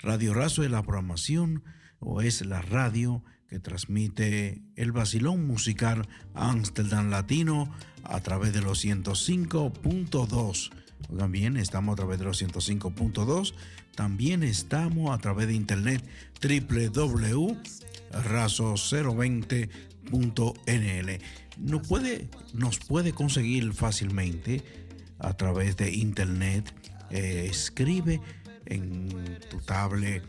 Radio Razo es la programación o es la radio que transmite el vacilón musical Amsterdam Latino a través de los 105.2. También estamos a través de los 105.2. También estamos a través de internet www.razo020.nl. Nos puede, nos puede conseguir fácilmente a través de internet. Eh, escribe en tu tablet,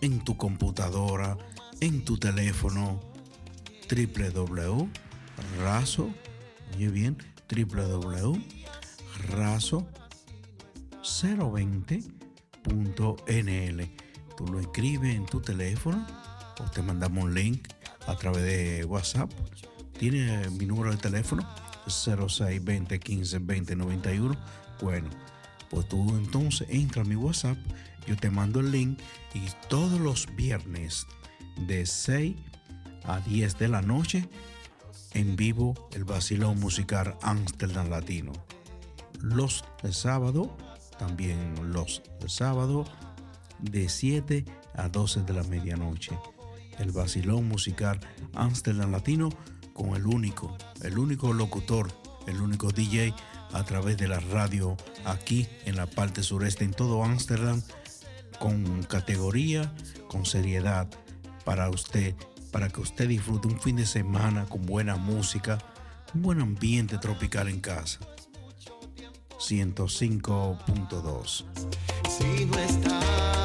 en tu computadora, en tu teléfono www.razo, oye bien, www.razo020.nl. Tú lo escribes en tu teléfono o te mandamos un link a través de WhatsApp. Tiene mi número de teléfono 0620 15 20 91. Bueno, pues tú entonces entra a mi WhatsApp, yo te mando el link y todos los viernes de 6 a 10 de la noche en vivo el vacilón musical Amsterdam Latino. Los de sábado, también los de sábado de 7 a 12 de la medianoche. El vacilón musical Amsterdam Latino con el único, el único locutor, el único DJ a través de la radio aquí en la parte sureste, en todo Ámsterdam, con categoría, con seriedad para usted, para que usted disfrute un fin de semana con buena música, un buen ambiente tropical en casa. 105.2. Si no estás,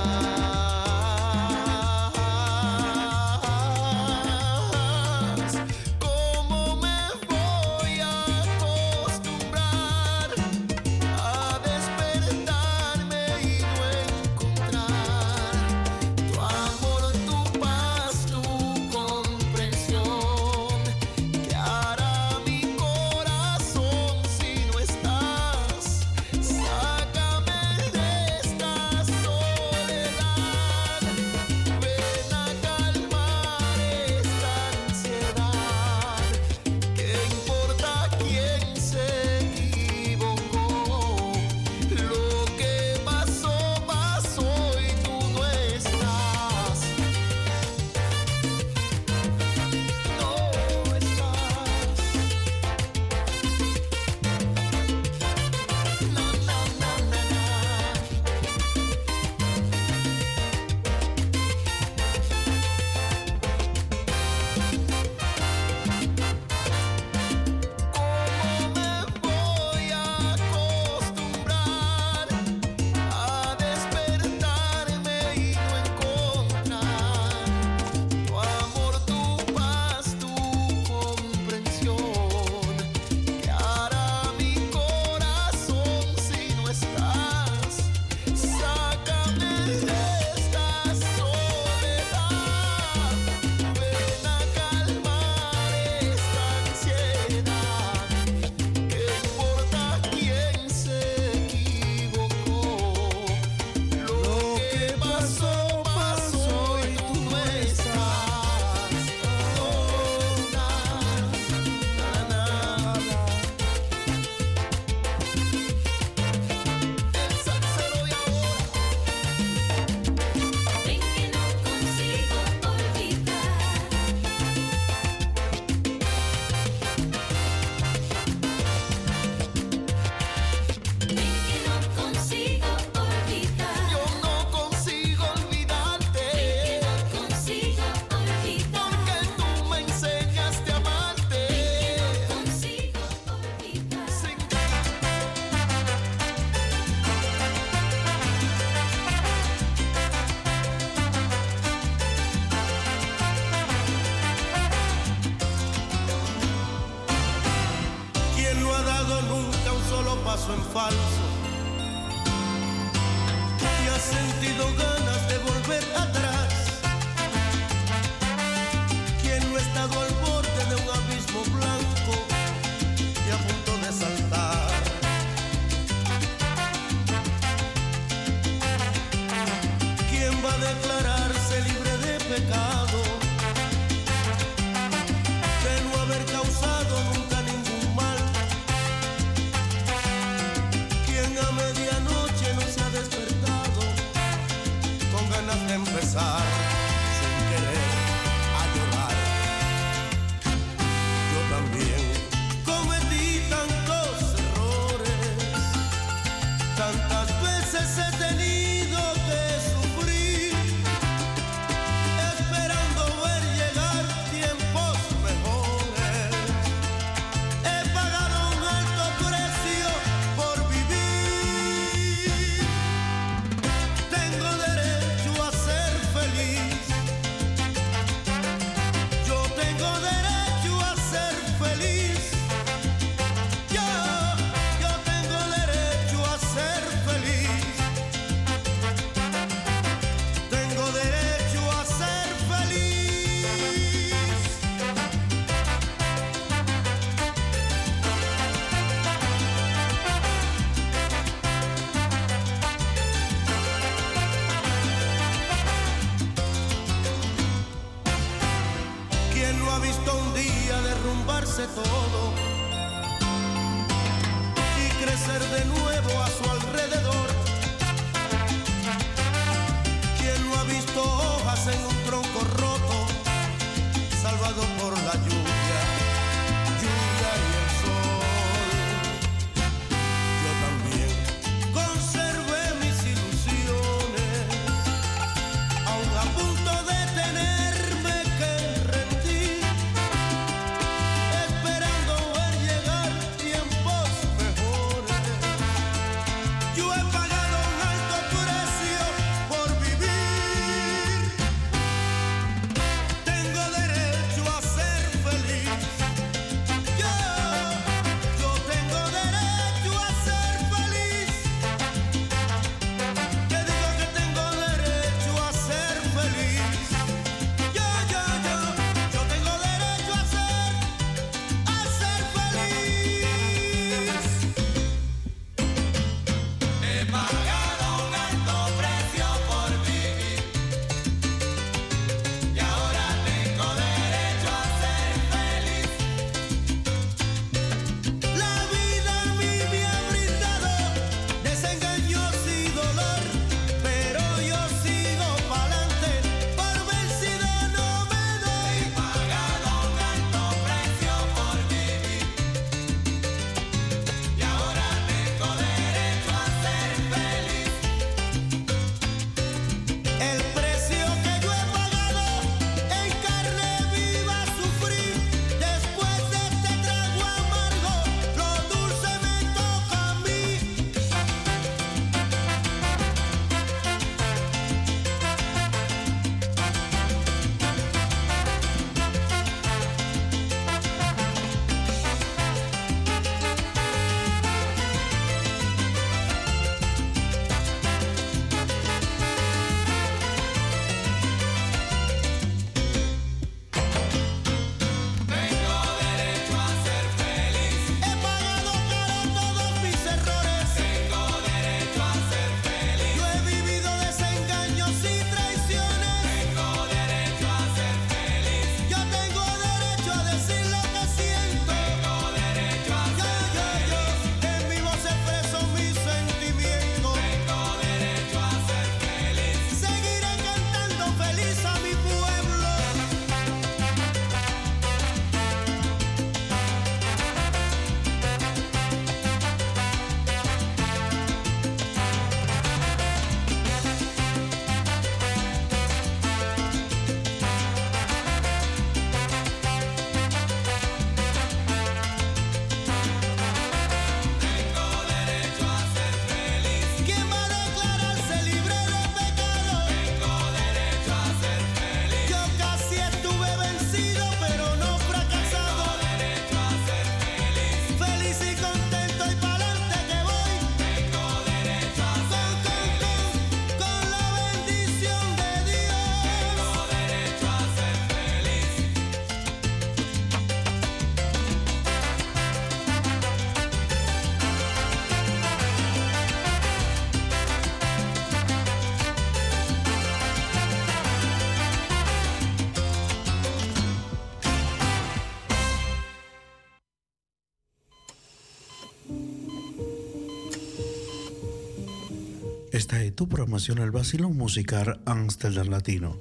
tu programación el Basilón Musical Amsterdam Latino.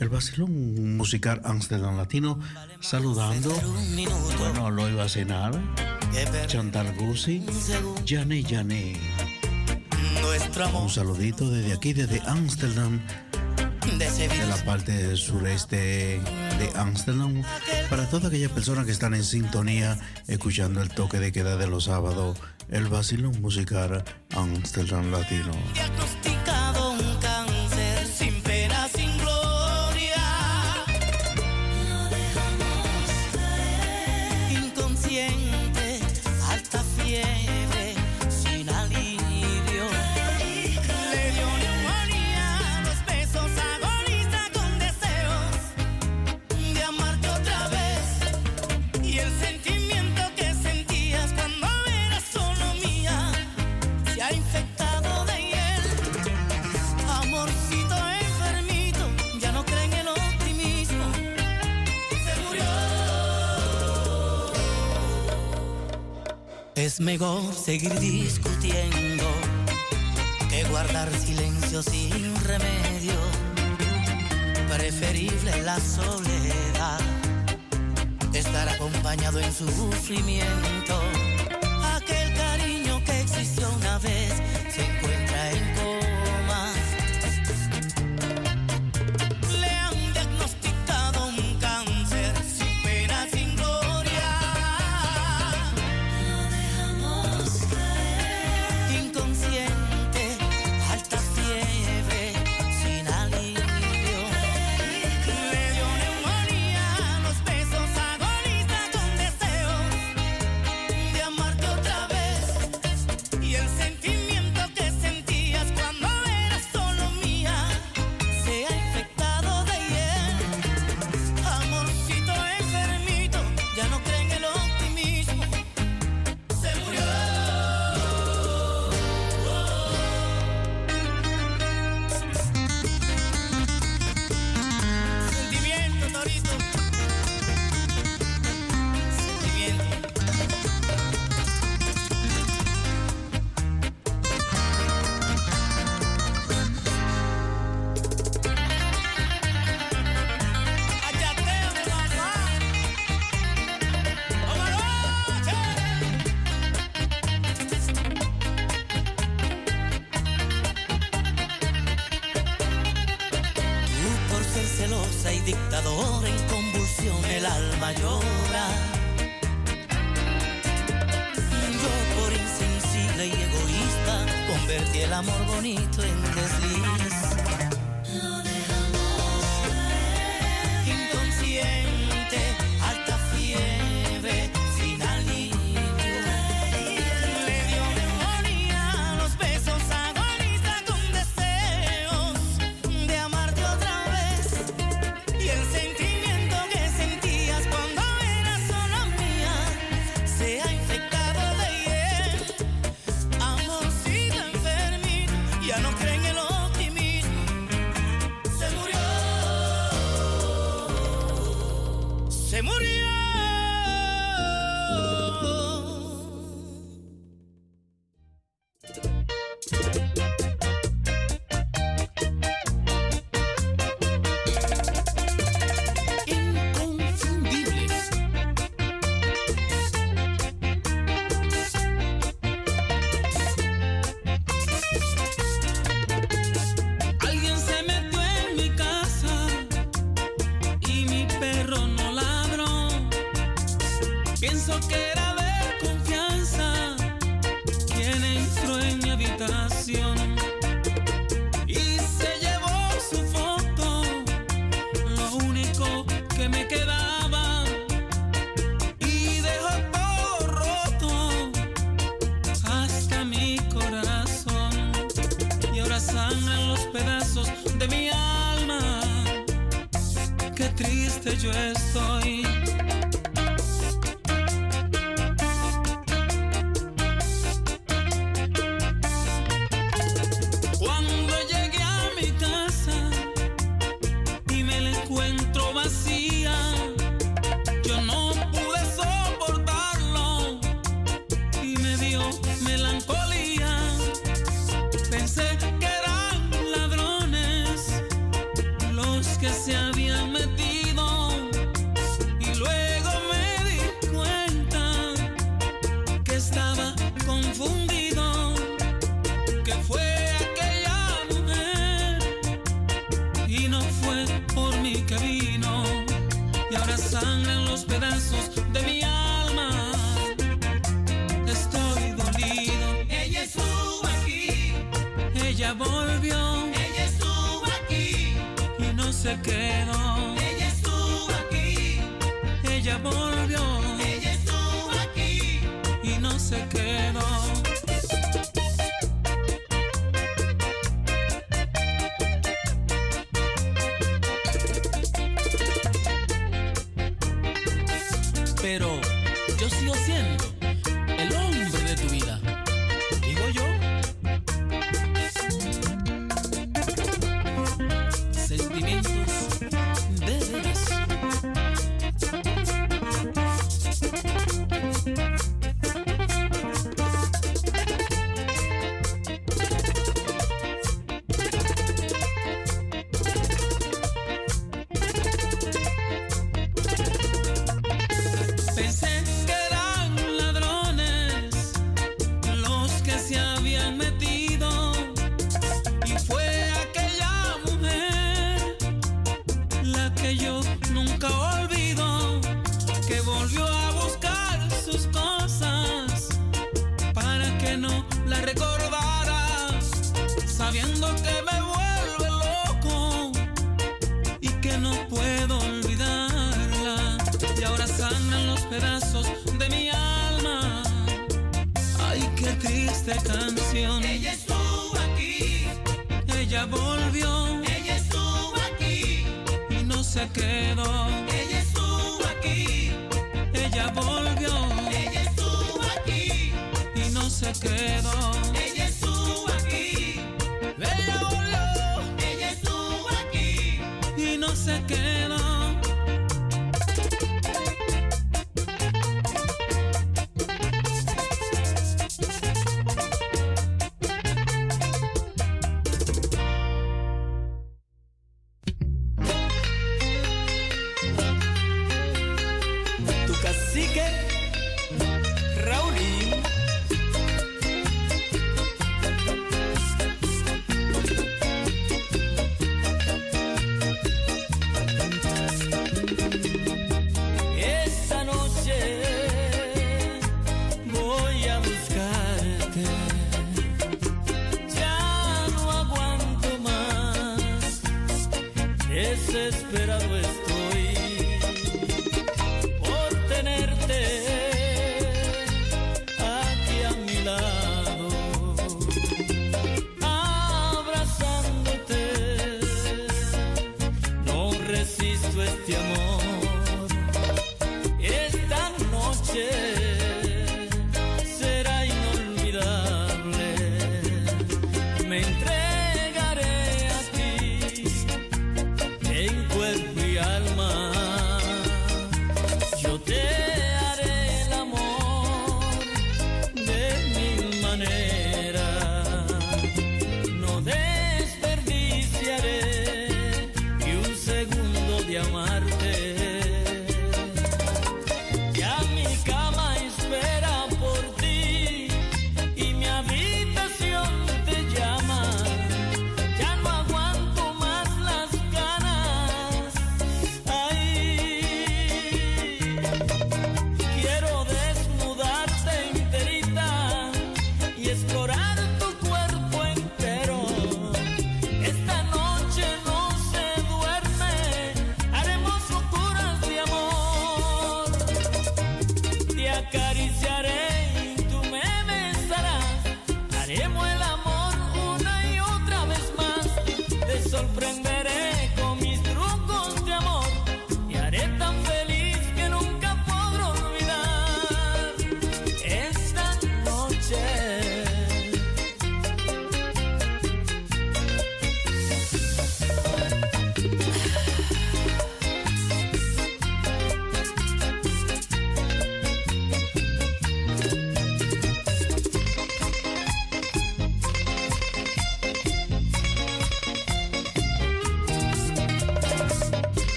El Basilón Musical Amsterdam Latino saludando. Bueno, lo iba a cenar. Chantal Guzzi, Jané Jané. Un saludito desde aquí, desde Amsterdam de la parte sureste de Amsterdam para todas aquellas personas que están en sintonía escuchando el toque de queda de los sábados, el vacilón musical Amsterdam Latino. Es mejor seguir discutiendo que guardar silencio sin remedio. Preferible la soledad, estar acompañado en su sufrimiento. Aquel cariño que existió una vez se encuentra en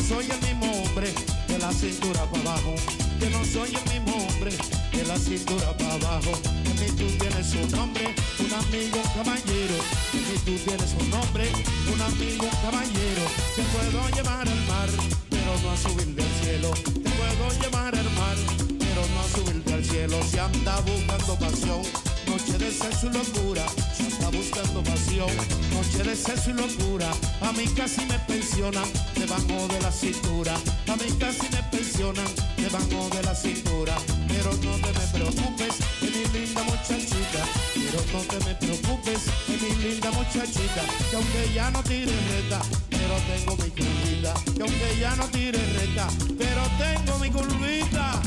no soy el mismo hombre de la cintura para abajo, que no soy el mismo hombre de la cintura para abajo. En mí tú tienes un nombre, un amigo, caballero. En mí tú tienes un nombre, un amigo, caballero. Te puedo llevar al mar, pero no a subirte al cielo. Te puedo llevar al mar, pero no a subirte al cielo. Si anda buscando pasión, noche de sexo y locura. Si anda buscando pasión, noche de sexo y locura. A mí casi me pensionan debajo de la cintura. A mí casi me pensionan debajo de la cintura. Pero no te me preocupes, de mi linda muchachita. Pero no te me preocupes, de mi linda muchachita. Que aunque ya no tire reta, pero tengo mi curvita. Que aunque ya no tire reta, pero tengo mi curvita.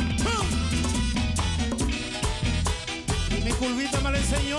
Y mi curvita me la enseñó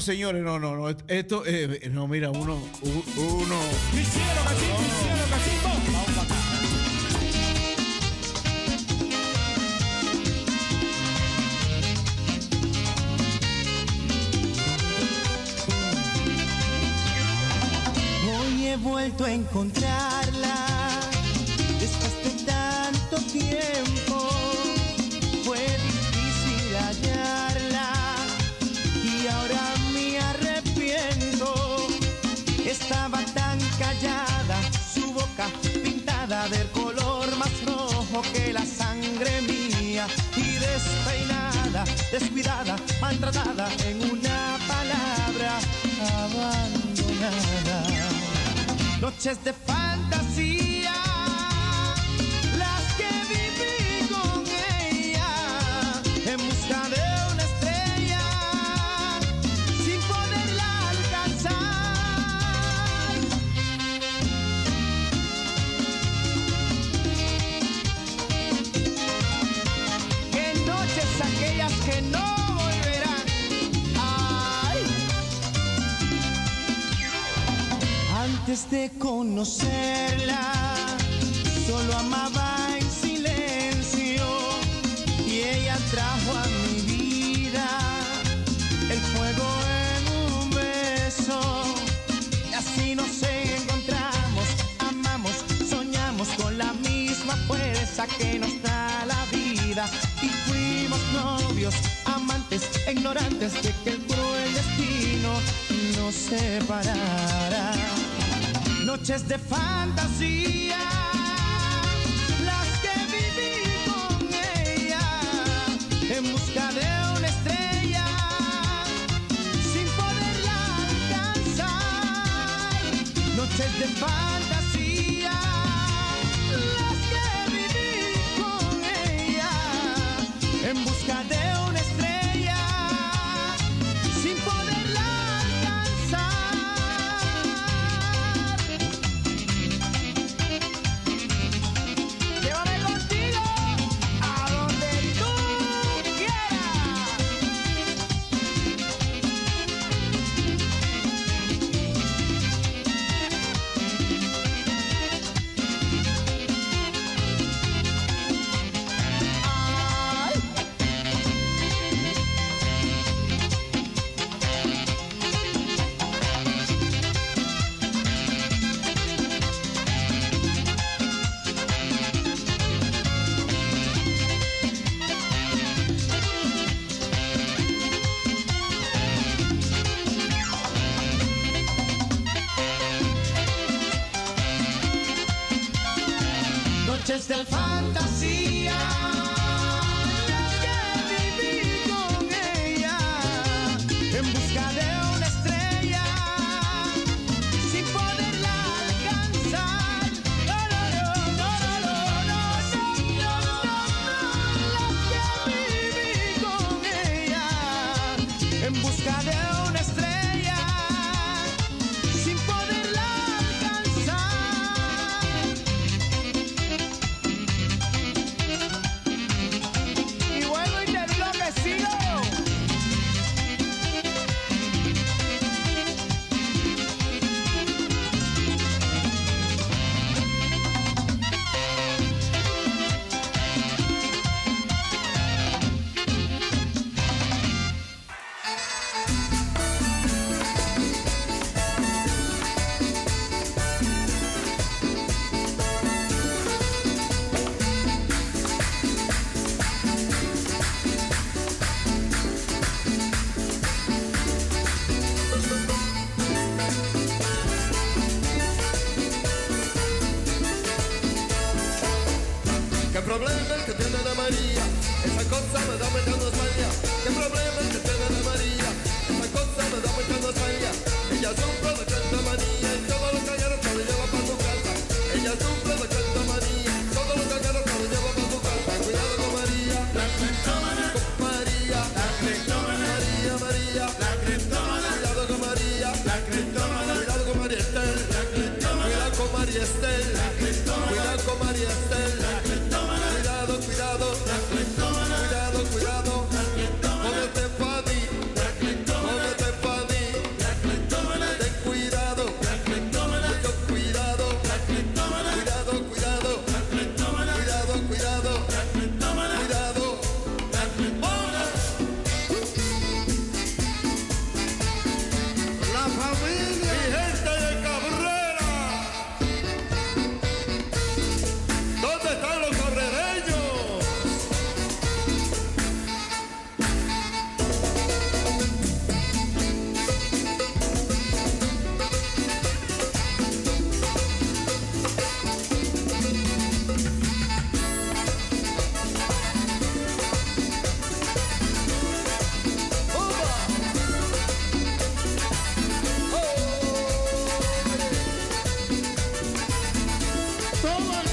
Señores, no, no, no. Esto, eh, no, mira, uno, uno. Hoy he vuelto a encontrarla después de tanto tiempo. del color más rojo que la sangre mía y despeinada, descuidada, maltratada en una palabra abandonada. Noches de fantasía Antes de conocerla, solo amaba en silencio y ella trajo a mi vida el fuego en un beso. Y así nos encontramos, amamos, soñamos con la misma fuerza que nos da la vida y fuimos novios, amantes, ignorantes de que el cruel destino nos separara noches de fantasía, las que viví con ella en busca de una estrella, sin poderla alcanzar, noches de fantasía, las que viví con ella en busca de una so much.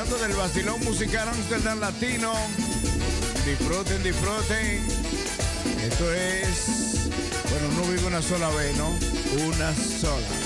disfrutando del vacilón musical Amsterdam Latino. Disfruten, disfruten. Esto es, bueno, no vivo una sola vez, ¿no? Una sola.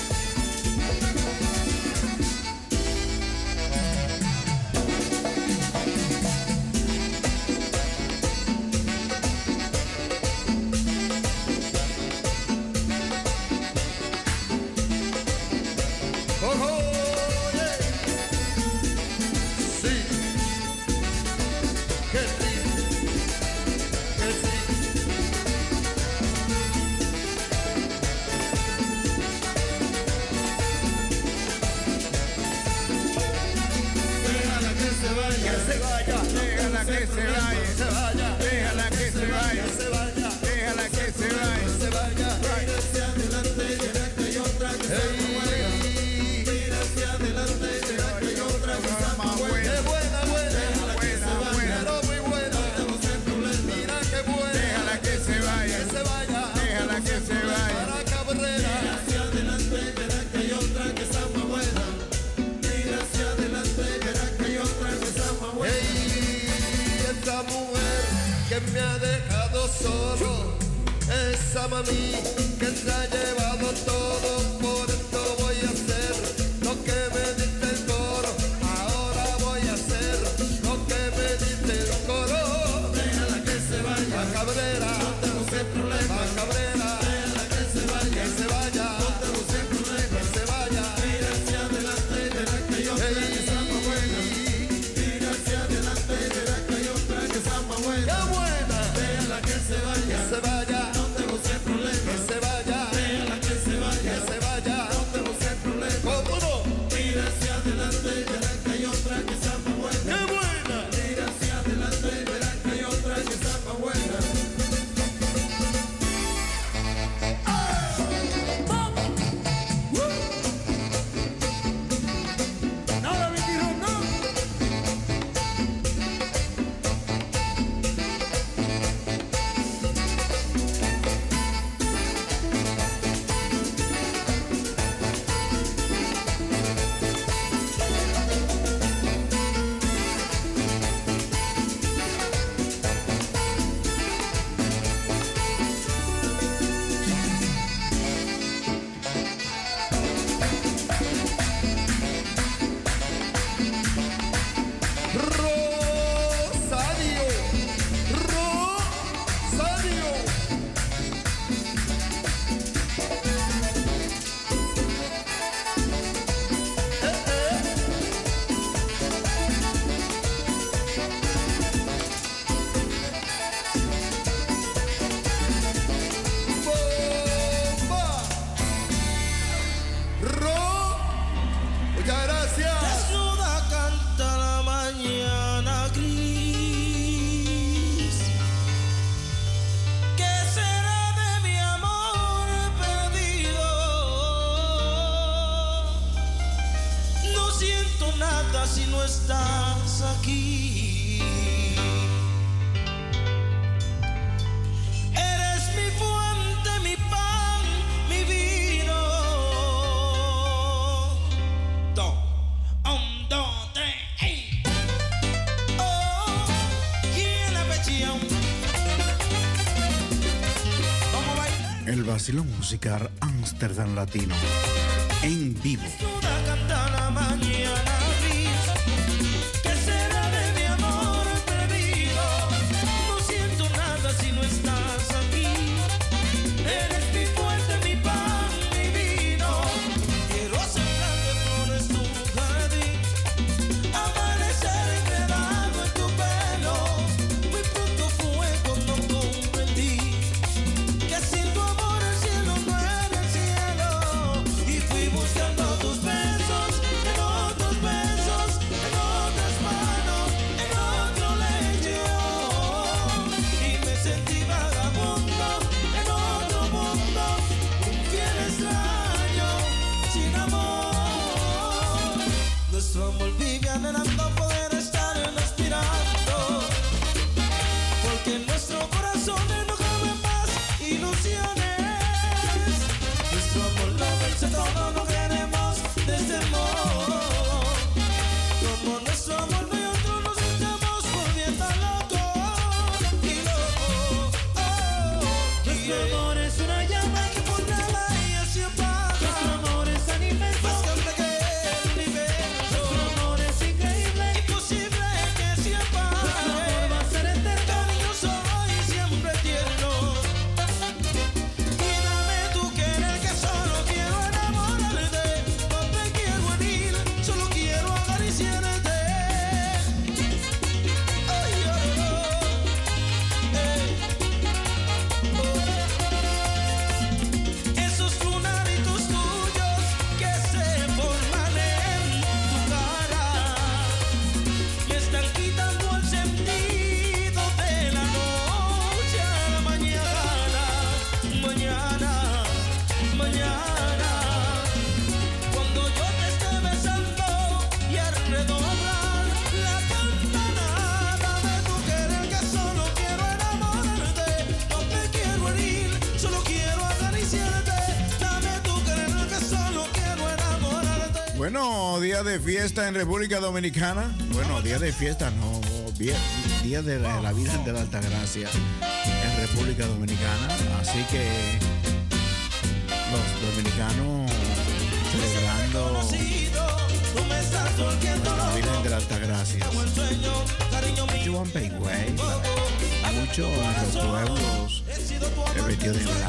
Asilo Musical Amsterdam Latino. En vivo. fiesta en República Dominicana? Bueno, día de fiesta no, día, de la, la Virgen de la Altagracia en República Dominicana. Así que los dominicanos celebrando la Virgen de la Altagracia. Juan muchos en los pueblos vestidos de blanco.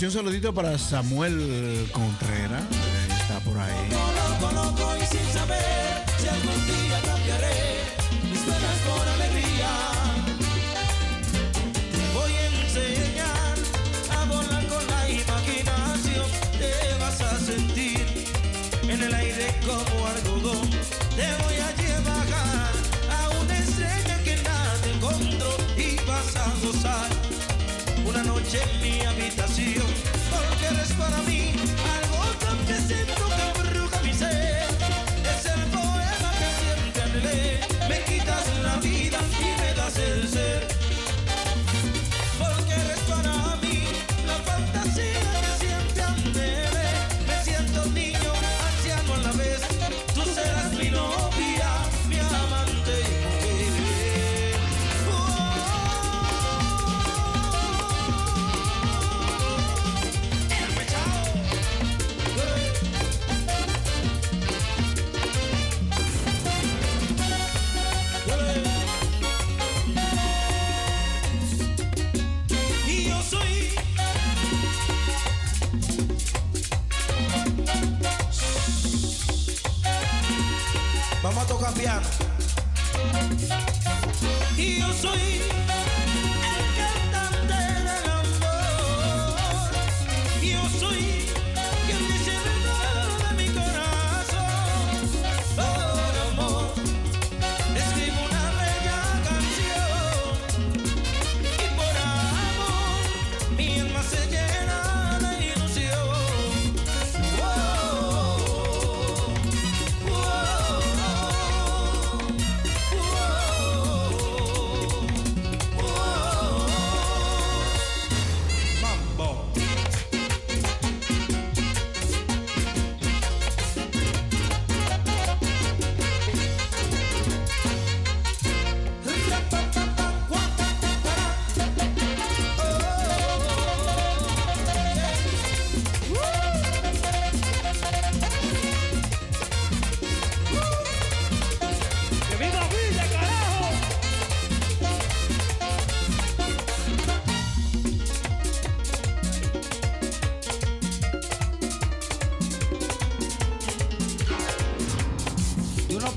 Un saludito para Samuel Contreras. Está por ahí. Loco, loco, loco, y sin saber si algún día cambiaré mis penas por alegría. Te voy a enseñar a volar con la imaginación. Te vas a sentir en el aire como algodón. Te voy a llevar a una estrella que nada te encontró y vas a gozar una noche en mi habitación para mí algo tan presente que brujas y sé es el poema que siempre lees me quitas la vida y me das el.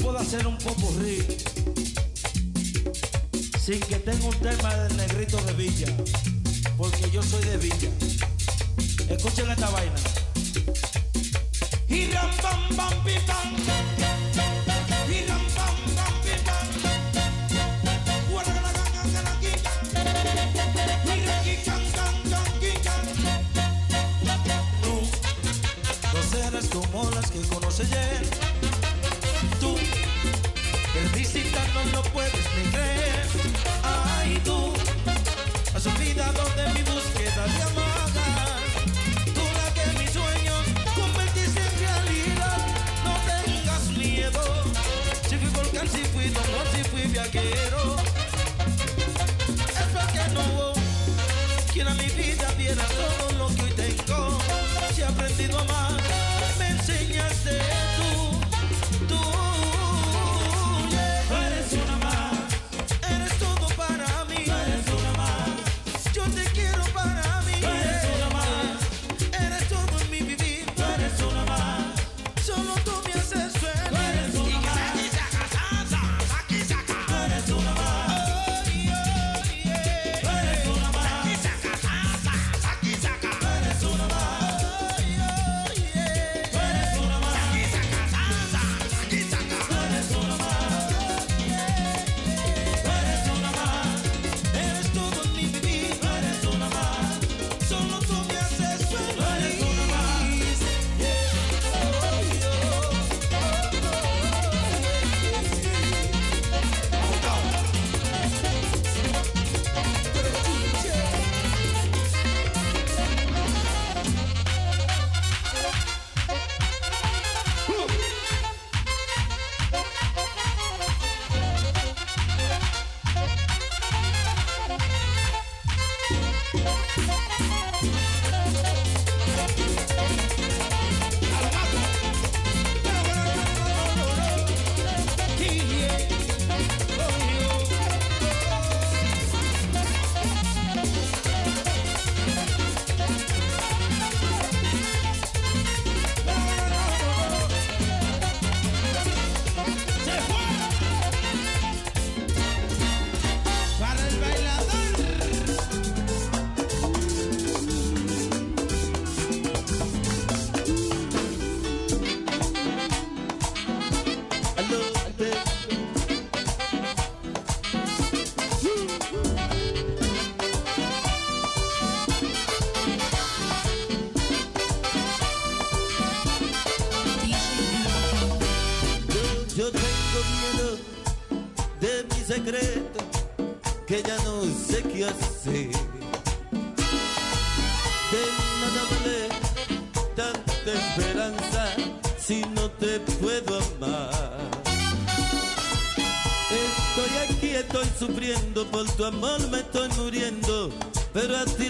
Puedo hacer un popurrí sin que tenga un tema del negrito de Villa, porque yo soy de Villa. Escuchen esta vaina. Y ram pam pam pi, pam. Y ram pam pam pi, pam. Guarda la ganga de la quica. Y ra qui can can can. Tú no serás como las que conoce ayer. Lo puedes ni creer. Ay, tú has olvidado de mi búsqueda de amaga. Tú la que mis sueños convertiste en realidad. No tengas miedo. Si fui volcán, si fui Juan, si fui viajero. Es porque no hubo quien a mi vida diera todo lo que hoy tengo. Si he aprendido a amar,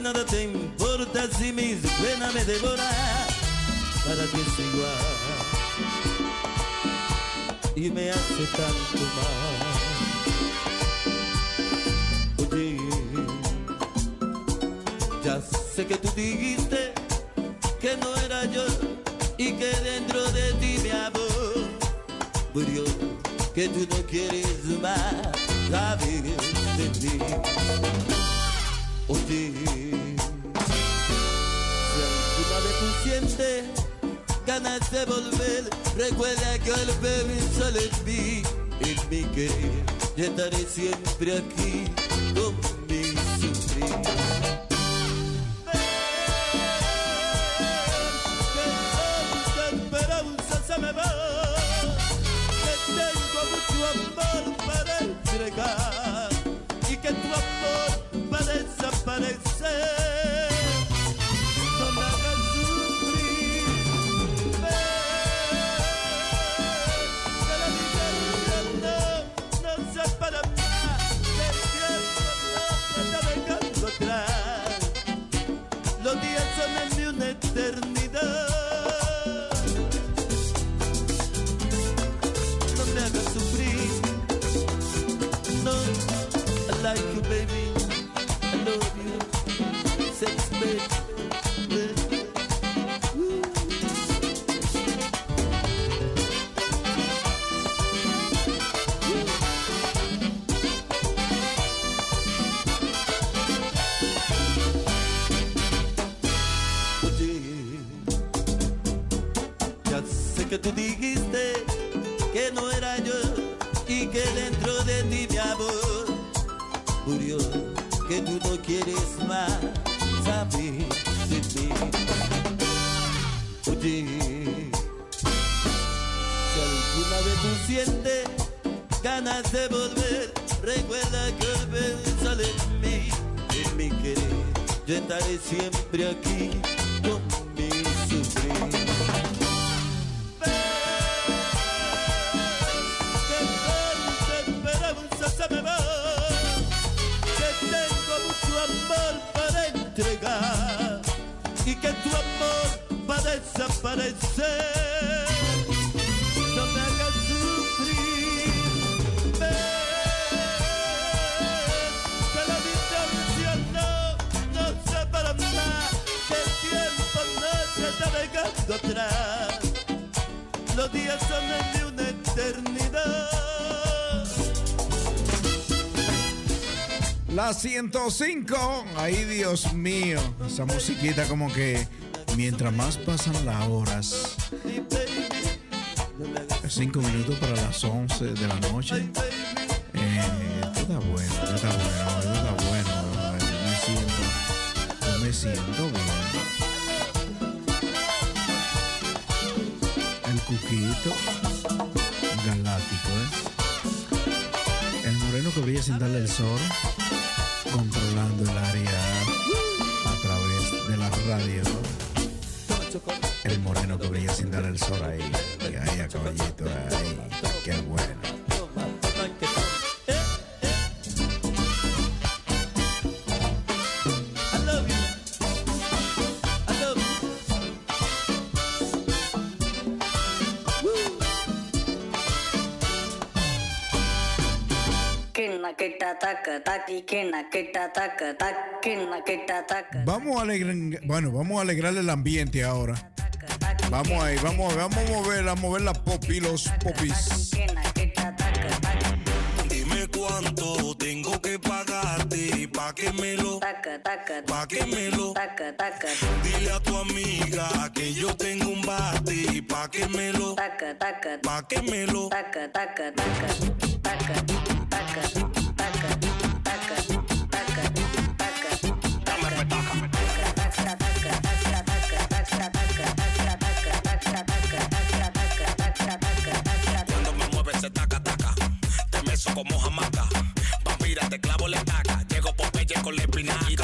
nada te importa si mis penas me devoran. Para ti es igual y me hace siempre recuerda que pensar en mí, en mi querer, yo estaré siempre aquí con mi sufrir. Que tanta esperanza se me va, que tengo mucho amor para entregar y que tu amor va a desaparecer. Días son de una eternidad. La 105. Ay, Dios mío. Esa musiquita como que mientras más pasan las horas. Cinco minutos para las 11 de la noche. Eh, esto está bueno, esto está bueno, esto está bueno. Me siento, me siento controlando el Vamos a alegrar, bueno, vamos a alegrarle el ambiente ahora. Vamos ahí, vamos, vamos a mover, a mover las popis, los popis. Dime cuánto tengo que pagarte pa' que me lo, pa' que me lo. Dile a tu amiga que yo tengo un bate pa' que me lo, pa' que me lo. Como jamaca. Pampira, te clavo la taca. Llego Popeye con la espinaca. Y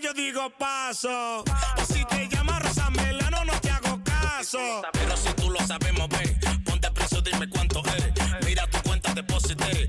Yo digo paso. O si te llamas Rosa Melano, no te hago caso. Pero si tú lo sabes mover, ponte preso, dime cuánto es. Mira tu cuenta, deposité,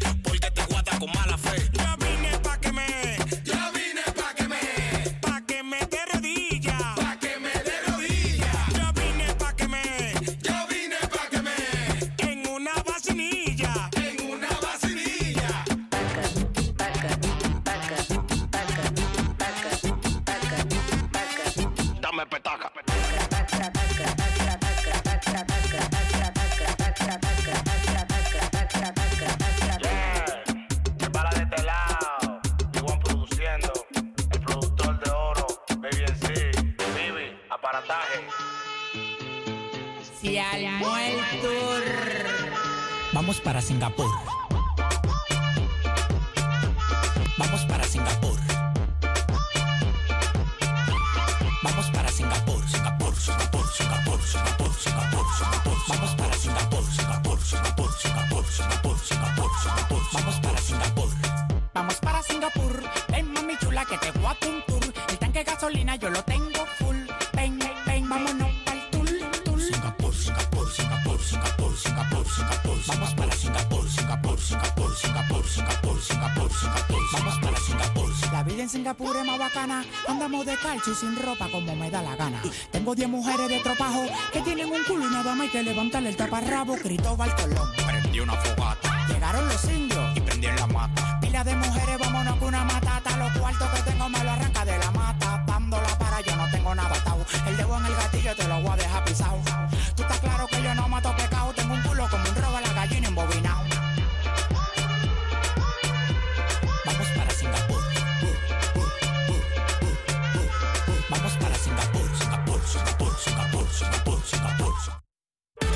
sin ropa como me da la gana. Tengo 10 mujeres de tropajo que tienen un culo y nada más hay que levantarle el taparrabo. Cristóbal Colón. Prendí una fogata